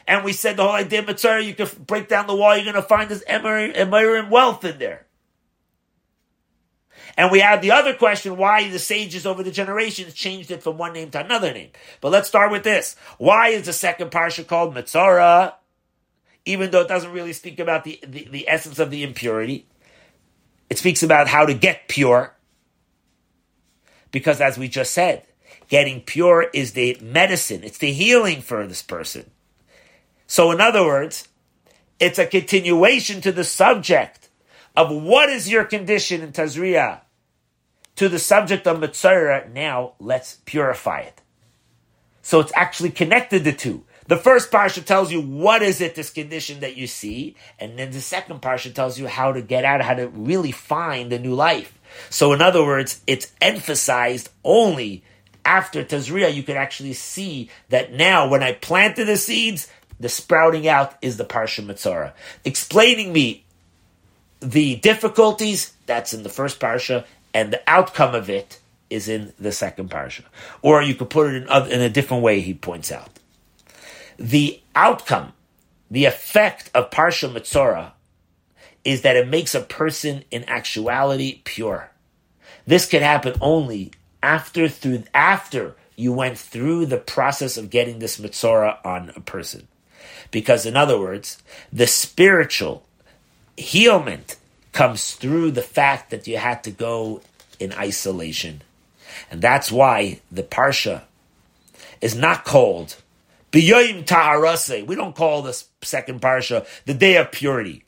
And we said the whole idea of Mitzorah, you can break down the wall, you're going to find this Emirim wealth in there. And we had the other question, why the sages over the generations changed it from one name to another name. But let's start with this. Why is the second parsha called Mitzorah? even though it doesn't really speak about the, the, the essence of the impurity. It speaks about how to get pure. Because as we just said, getting pure is the medicine, it's the healing for this person. So, in other words, it's a continuation to the subject of what is your condition in Tazria to the subject of Mitzorah. Now, let's purify it. So, it's actually connected the two. The first parsha tells you what is it, this condition that you see, and then the second parsha tells you how to get out, how to really find a new life. So, in other words, it's emphasized only after Tazria, you can actually see that now when I planted the seeds, the sprouting out is the Parsha Mitzorah. Explaining me the difficulties, that's in the first Parsha, and the outcome of it is in the second Parsha. Or you could put it in, in a different way, he points out the outcome, the effect of Parsha Mitzorah is that it makes a person in actuality pure. This could happen only after through after you went through the process of getting this Mitzorah on a person. Because in other words, the spiritual healment comes through the fact that you had to go in isolation. And that's why the Parsha is not called B'yoyim Taharase. We don't call this second parsha the day of purity,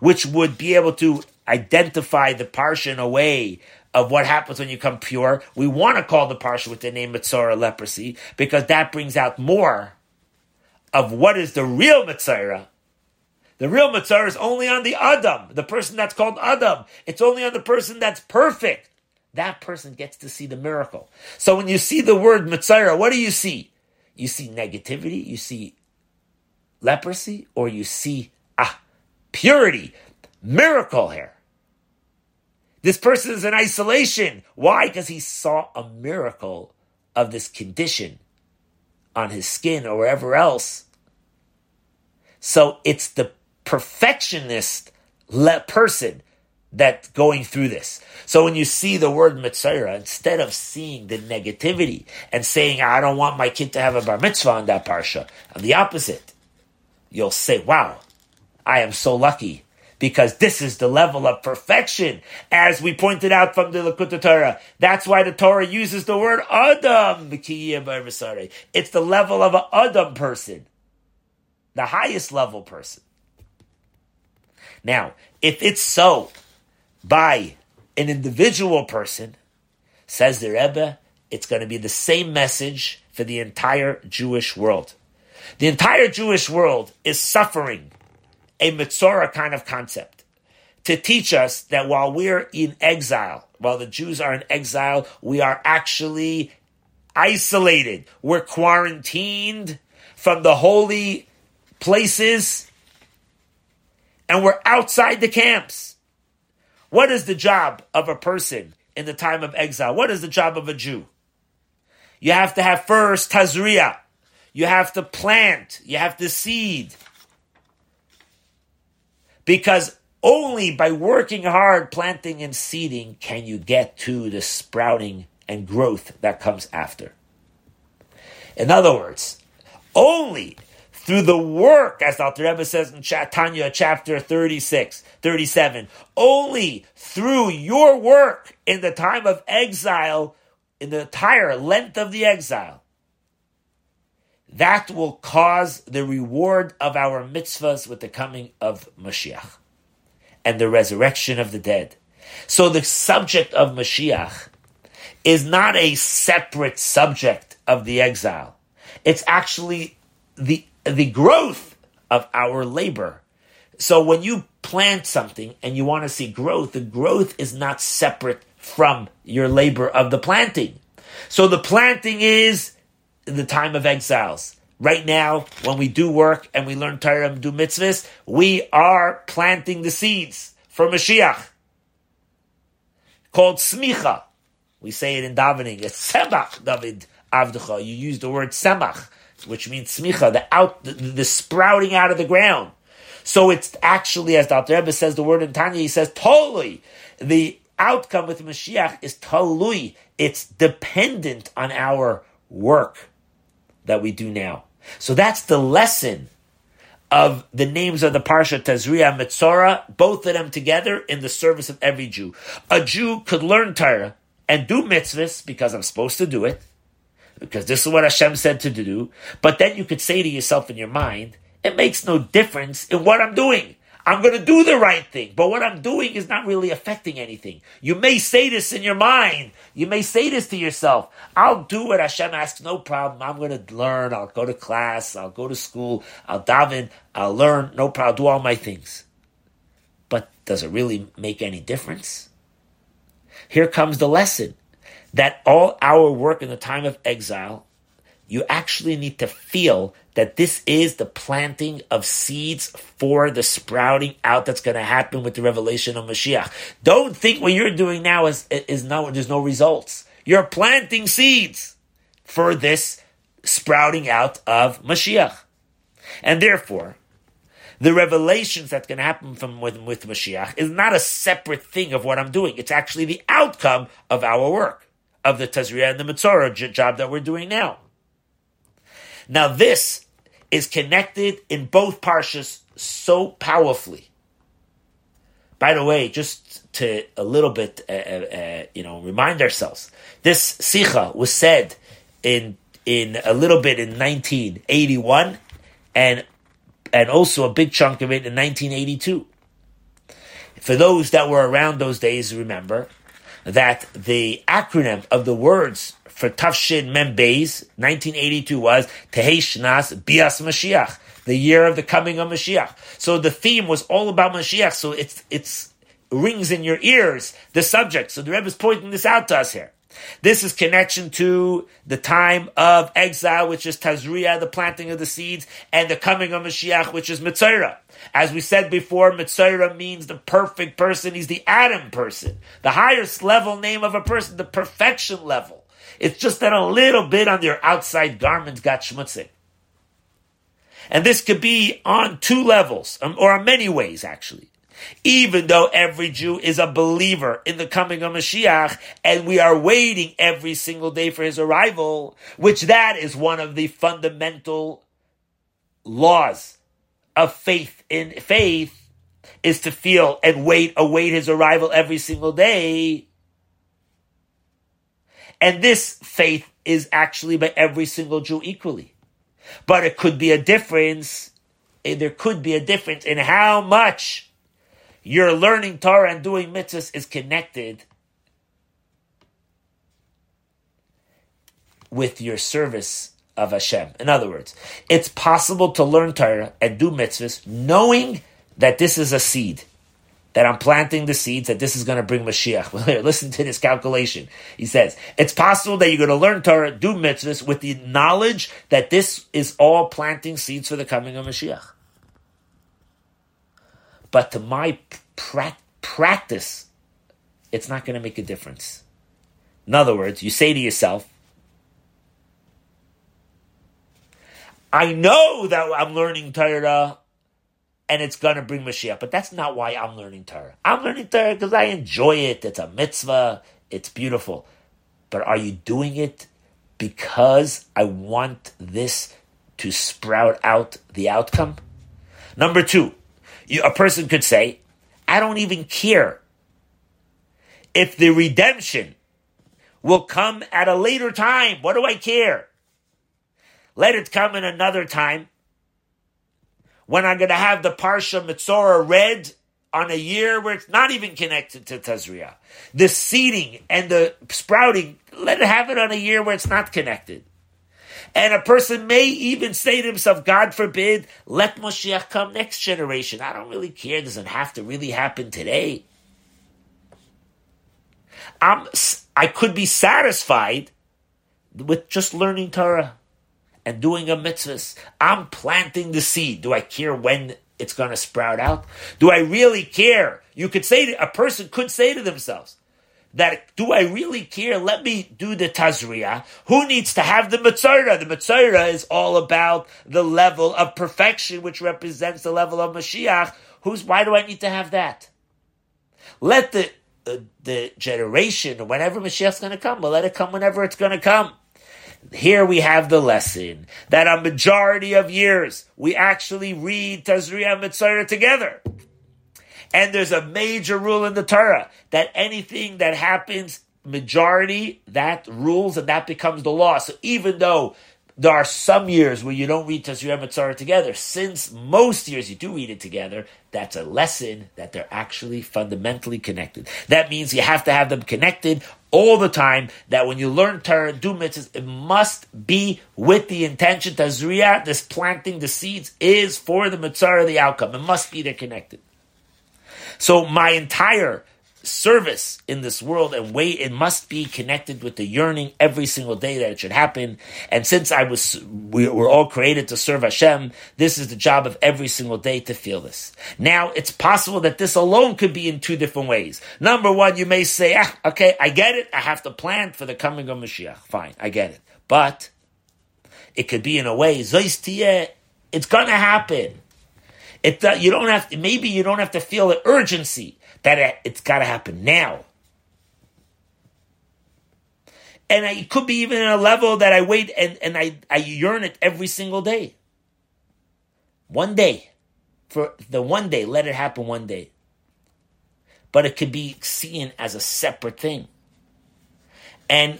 which would be able to identify the parsha in a way of what happens when you come pure. We want to call the parsha with the name Mitzora leprosy because that brings out more of what is the real Mitzora. The real Mitzora is only on the Adam, the person that's called Adam. It's only on the person that's perfect. That person gets to see the miracle. So when you see the word Mitzora, what do you see? You see negativity, you see leprosy, or you see ah purity, miracle here. This person is in isolation. Why? Because he saw a miracle of this condition on his skin or wherever else. So it's the perfectionist person that's going through this. So when you see the word Mitzorah, instead of seeing the negativity and saying, I don't want my kid to have a bar mitzvah on that parsha, on the opposite, you'll say, wow, I am so lucky because this is the level of perfection, as we pointed out from the Likkutei Torah. That's why the Torah uses the word Adam. It's the level of an Adam person, the highest level person. Now, if it's so by an individual person, says the Rebbe, it's going to be the same message for the entire Jewish world. The entire Jewish world is suffering a Mitzora kind of concept to teach us that while we're in exile, while the Jews are in exile, we are actually isolated. We're quarantined from the holy places and we're outside the camps. What is the job of a person in the time of exile? What is the job of a Jew? You have to have first tazria. You have to plant. You have to seed. Because only by working hard, planting and seeding, can you get to the sprouting and growth that comes after. In other words, only through the work, as the Rebbe says in Tanya chapter 36, 37, only through your work in the time of exile, in the entire length of the exile, that will cause the reward of our mitzvahs with the coming of Mashiach and the resurrection of the dead. So the subject of Mashiach is not a separate subject of the exile. It's actually the, the growth of our labor. So when you plant something and you want to see growth, the growth is not separate from your labor of the planting. So the planting is the time of exiles. Right now, when we do work and we learn Torah and do mitzvahs, we are planting the seeds for Mashiach. Called smicha. We say it in davening. It's tzemach, David Avdecha. You use the word tzemach, which means smicha, the out, the, the, sprouting out of the ground. So it's actually, as Dr. Rebbe says the word in Tanya, he says, totally. The outcome with Mashiach is talui. It's dependent on our work that we do now. So that's the lesson of the names of the Parsha Tazria Mitzora, both of them together in the service of every Jew. A Jew could learn Torah and do mitzvahs because I'm supposed to do it, because this is what Hashem said to do. But then you could say to yourself in your mind, it makes no difference in what I'm doing. I'm going to do the right thing, but what I'm doing is not really affecting anything. You may say this in your mind. You may say this to yourself. I'll do what Hashem asks, no problem. I'm going to learn. I'll go to class. I'll go to school. I'll daven. I'll learn. No problem. I'll do all my things. But does it really make any difference? Here comes the lesson that all our work in the time of exile, you actually need to feel that this is the planting of seeds for the sprouting out that's going to happen with the revelation of Mashiach. Don't think what you're doing now is, is no, there's no results. You're planting seeds for this sprouting out of Mashiach. And therefore, the revelations that's going to happen from with, with Mashiach is not a separate thing of what I'm doing. It's actually the outcome of our work, of the Tazria and the Mitzorah job that we're doing now. Now, this is connected in both parshas so powerfully. By the way, just to a little bit, uh, uh, uh you know, remind ourselves, this sicha was said in in a little bit in 1981, and and also a big chunk of it in 1982. For those that were around those days, remember that the acronym of the words for Tav Shin Mem Beis 1982 was Tehei Shnas Bias Mashiach, the year of the coming of Mashiach. So the theme was all about Mashiach. So it's it's rings in your ears the subject. So the Rebbe is pointing this out to us here. This is connection to the time of exile, which is Tazria, the planting of the seeds, and the coming of Mashiach, which is Mitzayra. As we said before, Mitzayra means the perfect person. He's the Adam person, the highest level name of a person, the perfection level. It's just that a little bit on their outside garment got schmutzing. And this could be on two levels, um, or in many ways, actually even though every Jew is a believer in the coming of Mashiach, and we are waiting every single day for his arrival, which that is one of the fundamental laws of faith in faith is to feel and wait, await his arrival every single day. And this faith is actually by every single Jew equally. But it could be a difference, there could be a difference in how much your learning Torah and doing mitzvahs is connected with your service of Hashem. In other words, it's possible to learn Torah and do mitzvahs knowing that this is a seed, that I'm planting the seeds, that this is going to bring Mashiach. Well, listen to this calculation. He says, it's possible that you're going to learn Torah, do mitzvahs with the knowledge that this is all planting seeds for the coming of Mashiach but to my pra- practice, it's not going to make a difference. In other words, you say to yourself, I know that I'm learning Torah and it's going to bring Mashiach, but that's not why I'm learning Torah. I'm learning Torah because I enjoy it. It's a mitzvah. It's beautiful. But are you doing it because I want this to sprout out the outcome? Number two, a person could say, I don't even care if the redemption will come at a later time. What do I care? Let it come in another time when I'm going to have the Parsha Mitzorah read on a year where it's not even connected to Tazria. The seeding and the sprouting, let it have it on a year where it's not connected. And a person may even say to himself, God forbid, let Moshiach come next generation. I don't really care. Doesn't have to really happen today. I'm, I could be satisfied with just learning Torah and doing a mitzvah. I'm planting the seed. Do I care when it's going to sprout out? Do I really care? You could say, to, a person could say to themselves, that do I really care? Let me do the Tazria. Who needs to have the Mitzorah? The Mitzorah is all about the level of perfection, which represents the level of Mashiach. Who's, why do I need to have that? Let the, uh, the generation, whenever Mashiach's going to come, well, let it come whenever it's going to come. Here we have the lesson that a majority of years we actually read Tazria and Mitzorah together. And there's a major rule in the Torah that anything that happens majority, that rules and that becomes the law. So even though there are some years where you don't read Tazria Mitzorah together, since most years you do read it together, that's a lesson that they're actually fundamentally connected. That means you have to have them connected all the time, that when you learn Torah, do mitzvahs, it must be with the intention, Tazria, this planting the seeds is for the Mitzorah, the outcome. It must be there connected. So my entire service in this world and way it must be connected with the yearning every single day that it should happen. And since I was, we were all created to serve Hashem, this is the job of every single day to feel this. Now, it's possible that this alone could be in two different ways. Number one, you may say, ah, okay, I get it. I have to plan for the coming of Mashiach. Fine, I get it. But it could be in a way, it's to happen. It, uh, you don't have to, maybe you don't have to feel the urgency that it, it's got to happen now. And I, it could be even at a level that I wait and, and I, I yearn it every single day. One day. For the one day, let it happen one day. But it could be seen as a separate thing. And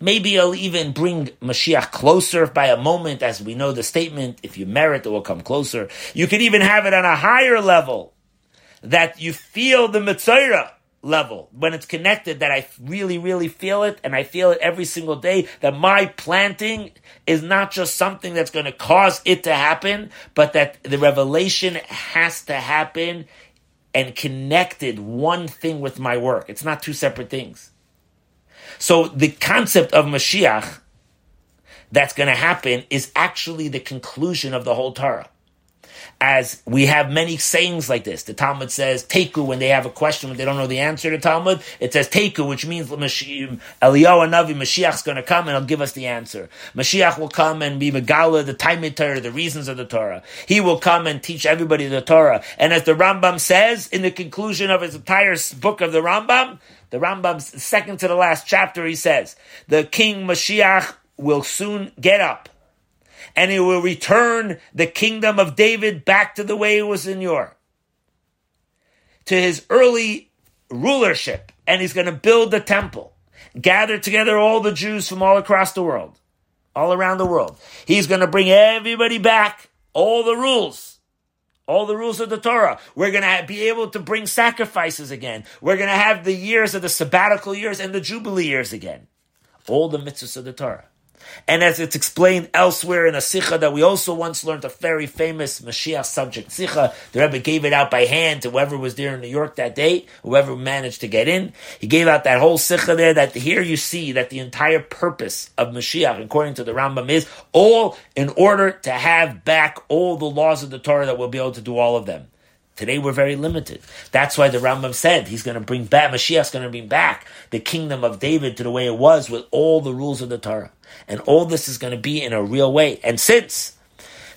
Maybe it'll even bring Mashiach closer by a moment, as we know the statement, if you merit, it will come closer. You could even have it on a higher level, that you feel the Mitzorah, level, when it's connected, that I really, really feel it, and I feel it every single day, that my planting is not just something that's going to cause it to happen, but that the revelation has to happen and connected one thing with my work. It's not two separate things. So the concept of Mashiach that's going to happen is actually the conclusion of the whole Torah as we have many sayings like this. The Talmud says teku when they have a question when they don't know the answer to Talmud. It says teku, which means Eliyahu Navi Mashiach's going to come and he'll give us the answer. Mashiach will come and be Megala, the time Torah, the reasons of the Torah. He will come and teach everybody the Torah. And as the Rambam says in the conclusion of his entire book of the Rambam, the Rambam's second to the last chapter, he says, the King Mashiach will soon get up and he will return the kingdom of David back to the way it was in yore, to his early rulership, and he's going to build the temple, gather together all the Jews from all across the world, all around the world. He's going to bring everybody back, all the rules. All the rules of the Torah. We're going to be able to bring sacrifices again. We're going to have the years of the sabbatical years and the jubilee years again. All the mitzvahs of the Torah. And as it's explained elsewhere in a Sikha that we also once learned, a very famous Mashiach subject Sikha, the Rebbe gave it out by hand to whoever was there in New York that day, whoever managed to get in. He gave out that whole Sikha there that here you see that the entire purpose of Mashiach, according to the Rambam, is all in order to have back all the laws of the Torah that we'll be able to do all of them. Today we're very limited. That's why the Rambam said he's going to bring back, Mashiach's going to bring back the kingdom of David to the way it was with all the rules of the Torah. And all this is going to be in a real way. And since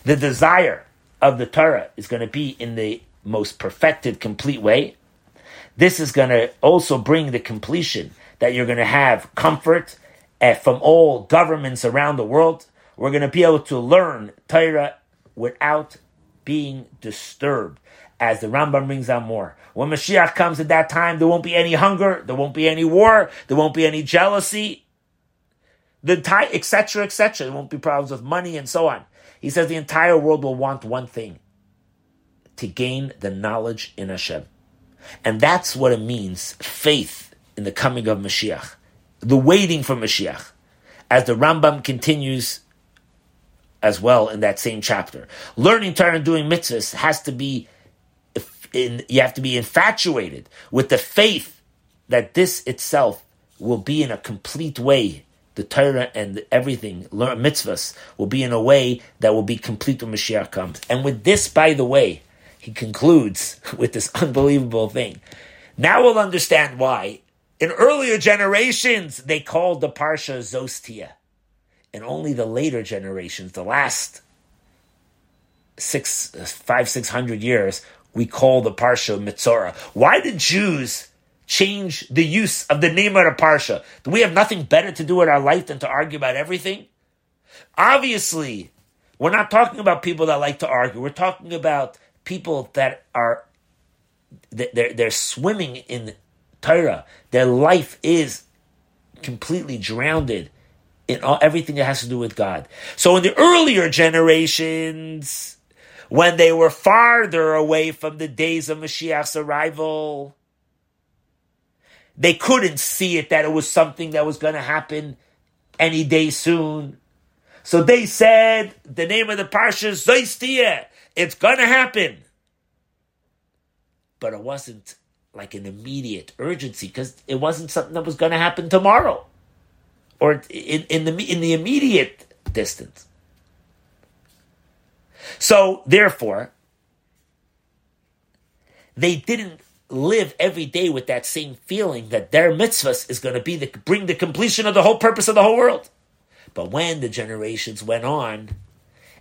the desire of the Torah is going to be in the most perfected, complete way, this is going to also bring the completion that you're going to have comfort uh, from all governments around the world. We're going to be able to learn Torah without being disturbed as the Rambam brings out more. When Mashiach comes at that time, there won't be any hunger, there won't be any war, there won't be any jealousy, the entire, etc., etc. There won't be problems with money and so on. He says the entire world will want one thing to gain the knowledge in Hashem. And that's what it means faith in the coming of Mashiach, the waiting for Mashiach. As the Rambam continues as well in that same chapter, learning Torah and doing mitzvahs has to be in, you have to be infatuated with the faith that this itself will be in a complete way. The Torah and everything, mitzvahs, will be in a way that will be complete when Mashiach comes. And with this, by the way, he concludes with this unbelievable thing. Now we'll understand why. In earlier generations, they called the Parsha Zos Tihyeh. And only the later generations, the last six, five, six hundred years, we call the Parsha Mitzora. Why did Jews change the use of the name of the Parsha? Do we have nothing better to do in our life than to argue about everything? Obviously, we're not talking about people that like to argue. We're talking about people that are they're, they're swimming in Torah. Their life is completely drowned in all, everything that has to do with God. So in the earlier generations, when they were farther away from the days of Mashiach's arrival. They couldn't see it that it was something that was going to happen any day soon. So they said the name of the parsha is Zos Tihyeh. It's going to happen. But it wasn't like an immediate urgency because it wasn't something that was going to happen tomorrow or in, in the in the immediate distance. So, therefore, they didn't live every day with that same feeling that their mitzvahs is going to be the, bring the completion of the whole purpose of the whole world. But when the generations went on,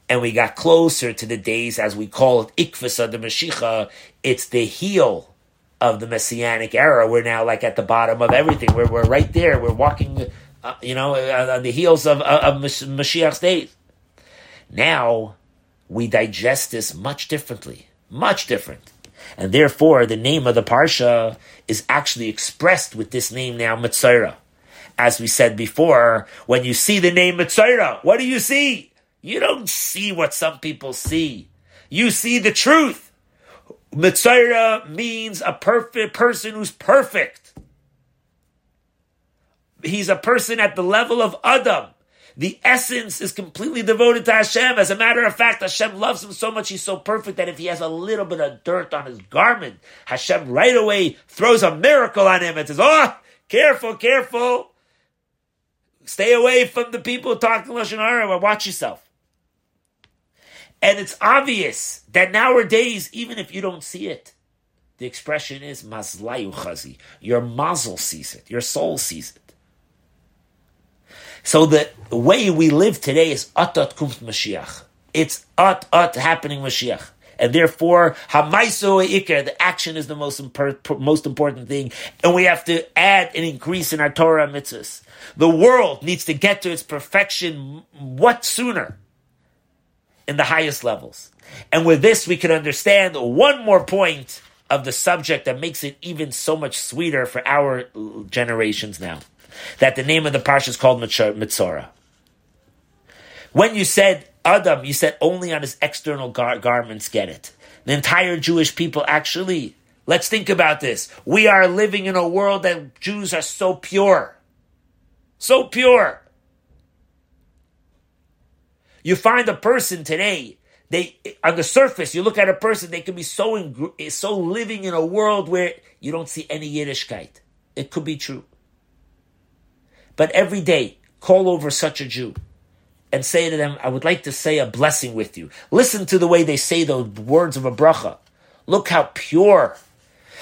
and we got closer to the days, as we call it, Ikvus of the Mashiach, it's the heel of the Messianic era. We're now like at the bottom of everything. We're, we're right there. We're walking, uh, you know, uh, on the heels of, of Mashiach's days. Now, we digest this much differently, much different. And therefore, the name of the Parsha is actually expressed with this name now, Mitzayra. As we said before, when you see the name Mitzayra, what do you see? You don't see what some people see. You see the truth. Mitzayra means a perfect person who's perfect. He's a person at the level of Adam. The essence is completely devoted to Hashem. As a matter of fact, Hashem loves him so much, he's so perfect that if he has a little bit of dirt on his garment, Hashem right away throws a miracle on him and says, Oh, careful, careful. Stay away from the people talking Lashon Hara, watch yourself. And it's obvious that nowadays, even if you don't see it, the expression is mazlayu chazi. Your mazel sees it. Your soul sees it. So the way we live today is atat kumt Mashiach. It's at at happening Mashiach. And therefore, hamaiso ikar, the action is the most, impor- most important thing. And we have to add an increase in our Torah mitzvahs. The world needs to get to its perfection what sooner? In the highest levels. And with this, we can understand one more point of the subject that makes it even so much sweeter for our generations now that the name of the parsha is called Mitzora. When you said Adam, you said only on his external gar- garments get it. The entire Jewish people actually, let's think about this. We are living in a world that Jews are so pure. So pure. You find a person today, they on the surface, you look at a person, they can be so so living in a world where you don't see any Yiddishkeit. It could be true. But every day, call over such a Jew and say to them, I would like to say a blessing with you. Listen to the way they say the words of a bracha. Look how pure.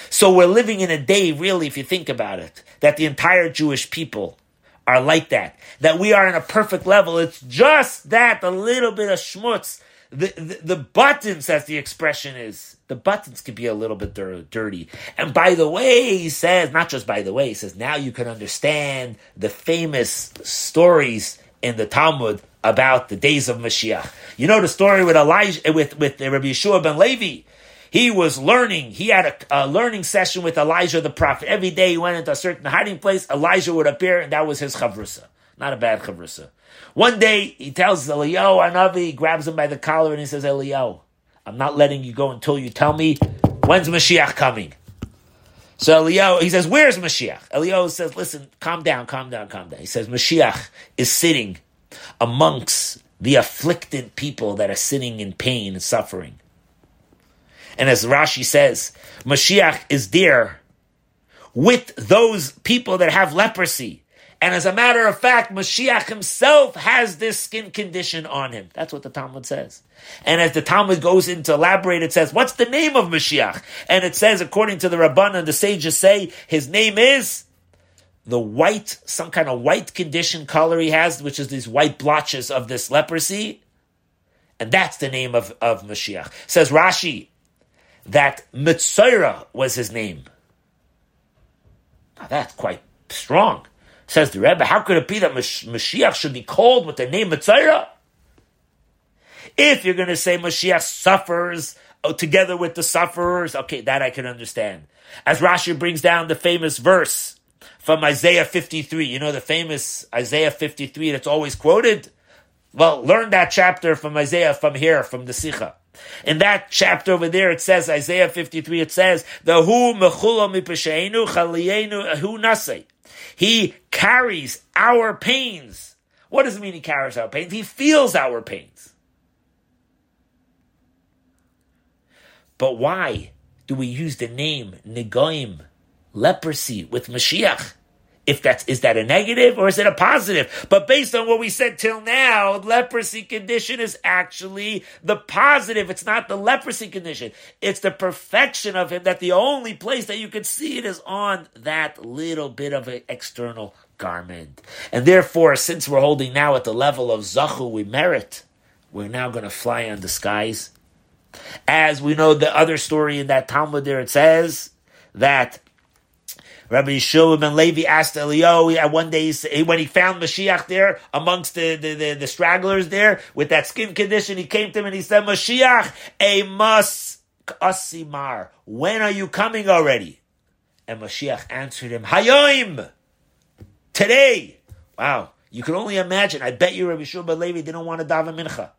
So we're living in a day, really, if you think about it, that the entire Jewish people are like that. That we are in a perfect level. It's just that a little bit of schmutz. The, the, buttons, as the expression is, the buttons can be a little bit dirty. And by the way, he says, not just by the way, he says, now you can understand the famous stories in the Talmud about the days of Mashiach. You know the story with Elijah, eh, with, with Rabbi Yehoshua ben Levi. He was learning. He had a, a, learning session with Elijah the prophet. Every day he went into a certain hiding place. Elijah would appear, and that was his chavrusa. Not a bad chavrusa. One day he tells Eliyahu Anavi, grabs him by the collar, and he says, Eliyahu, I'm not letting you go until you tell me when's Mashiach coming. So Eliyahu, he says, where's Mashiach? Eliyahu says, listen, calm down, calm down, calm down. He says, Mashiach is sitting amongst the afflicted people that are sitting in pain and suffering. And as Rashi says, Mashiach is there with those people that have leprosy. And as a matter of fact, Mashiach himself has this skin condition on him. That's what the Talmud says. And as the Talmud goes in to elaborate, it says, what's the name of Mashiach? And it says, according to the Rabban and the sages say, his name is the white, some kind of white condition color he has, which is these white blotches of this leprosy. And that's the name of, of Mashiach. Says Rashi that Mitzora was his name. Now that's quite strong. Says the Rebbe, how could it be that Mashiach should be called with the name Mitzayra? If you're going to say Mashiach suffers oh, together with the sufferers, okay, that I can understand. As Rashi brings down the famous verse from Isaiah 53, you know the famous Isaiah 53 that's always quoted? Well, learn that chapter from Isaiah from here, from the Sicha. In that chapter over there, it says, Isaiah 53, it says, the who mechula mipesheinu chaliyenu hu nasei. He carries our pains. What does it mean he carries our pains? He feels our pains. But why do we use the name Negoim, leprosy, with Mashiach? If that's is that a negative or is it a positive? But based on what we said till now, leprosy condition is actually the positive. It's not the leprosy condition. It's the perfection of him that the only place that you can see it is on that little bit of an external garment. And therefore, since we're holding now at the level of Zachu, we merit, we're now going to fly on the skies. As we know the other story in that Talmud there, it says that Rabbi Yehoshua ben Levi asked Eliyahu one day when he found Mashiach there amongst the, the, the, the, stragglers there with that skin condition, he came to him and he said, Mashiach, a mas asimar. When are you coming already? And Mashiach answered him, Hayoim, today. Wow. You can only imagine. I bet you Rabbi ben Levi didn't want to daven mincha.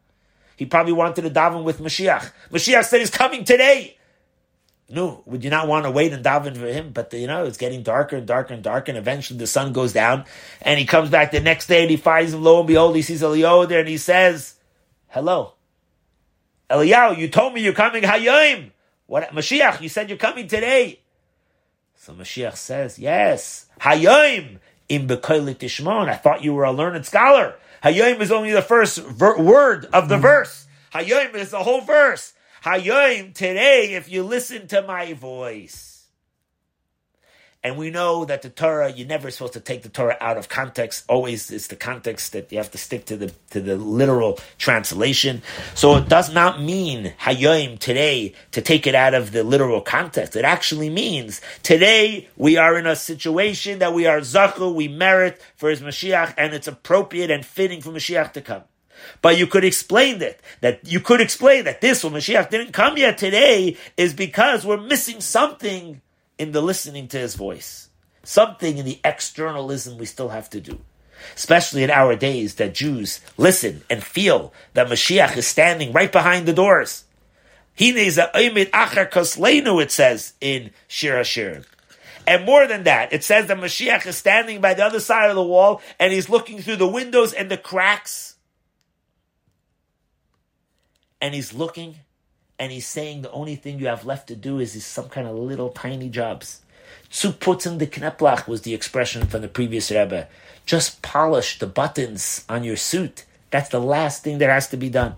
He probably wanted to daven with Mashiach. Mashiach said he's coming today. No, would you not want to wait and daven for him? But you know, it's getting darker and darker and darker, and eventually the sun goes down, and he comes back the next day and he finds him. Lo and behold, he sees Eliyahu there, and he says, "Hello, Eliyahu, you told me you're coming Hayom. What Mashiach? You said you're coming today." So Mashiach says, "Yes, Hayom in Bekoilik Tishmon. I thought you were a learned scholar. Hayom is only the first ver- word of the mm. verse. Hayom is the whole verse." Hayom, today, if you listen to my voice. And we know that the Torah, you're never supposed to take the Torah out of context. Always it's the context that you have to stick to the to the literal translation. So it does not mean Hayom today to take it out of the literal context. It actually means today we are in a situation that we are zachu, we merit for his Mashiach, and it's appropriate and fitting for Mashiach to come. But you could explain that, that you could explain that this when Mashiach didn't come yet today is because we're missing something in the listening to his voice. Something in the externalism we still have to do. Especially in our days that Jews listen and feel that Mashiach is standing right behind the doors. It says in Shir HaShirim. And more than that, it says that Mashiach is standing by the other side of the wall and he's looking through the windows and the cracks and he's looking and he's saying the only thing you have left to do is, some kind of little tiny jobs. Zu putzen the kneplach was the expression from the previous Rebbe. Just polish the buttons on your suit. That's the last thing that has to be done.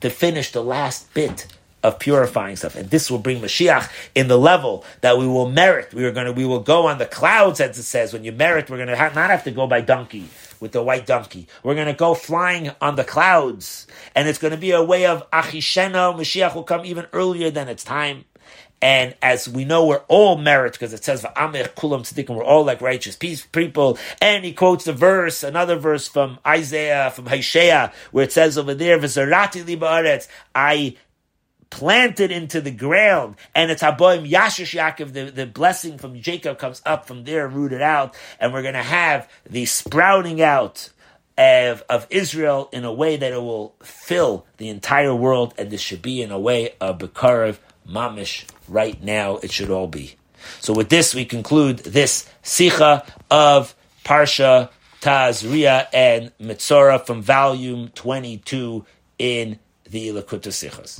To finish the last bit of purifying stuff. And this will bring Mashiach in the level that we will merit. We are going to, we will go on the clouds, as it says. When you merit, we're going to have, not have to go by donkey with the white donkey. We're going to go flying on the clouds. And it's going to be a way of Achishena. Mashiach will come even earlier than its time. And as we know, we're all merit because it says "Va'amech kulam tzedekah." We're all like righteous people. And he quotes a verse, another verse from Isaiah, from Hosea, where it says over there, "V'zarati li I planted into the ground, and it's Haboim Yashish Yaakov, the, the blessing from Jacob comes up from there, rooted out, and we're going to have the sprouting out of, of Israel in a way that it will fill the entire world, and this should be in a way of Bekarev Mamish right now. It should all be. So with this, we conclude this Sicha of Parsha Tazria and Mitzora from volume 22 in the Likkutei Sichos.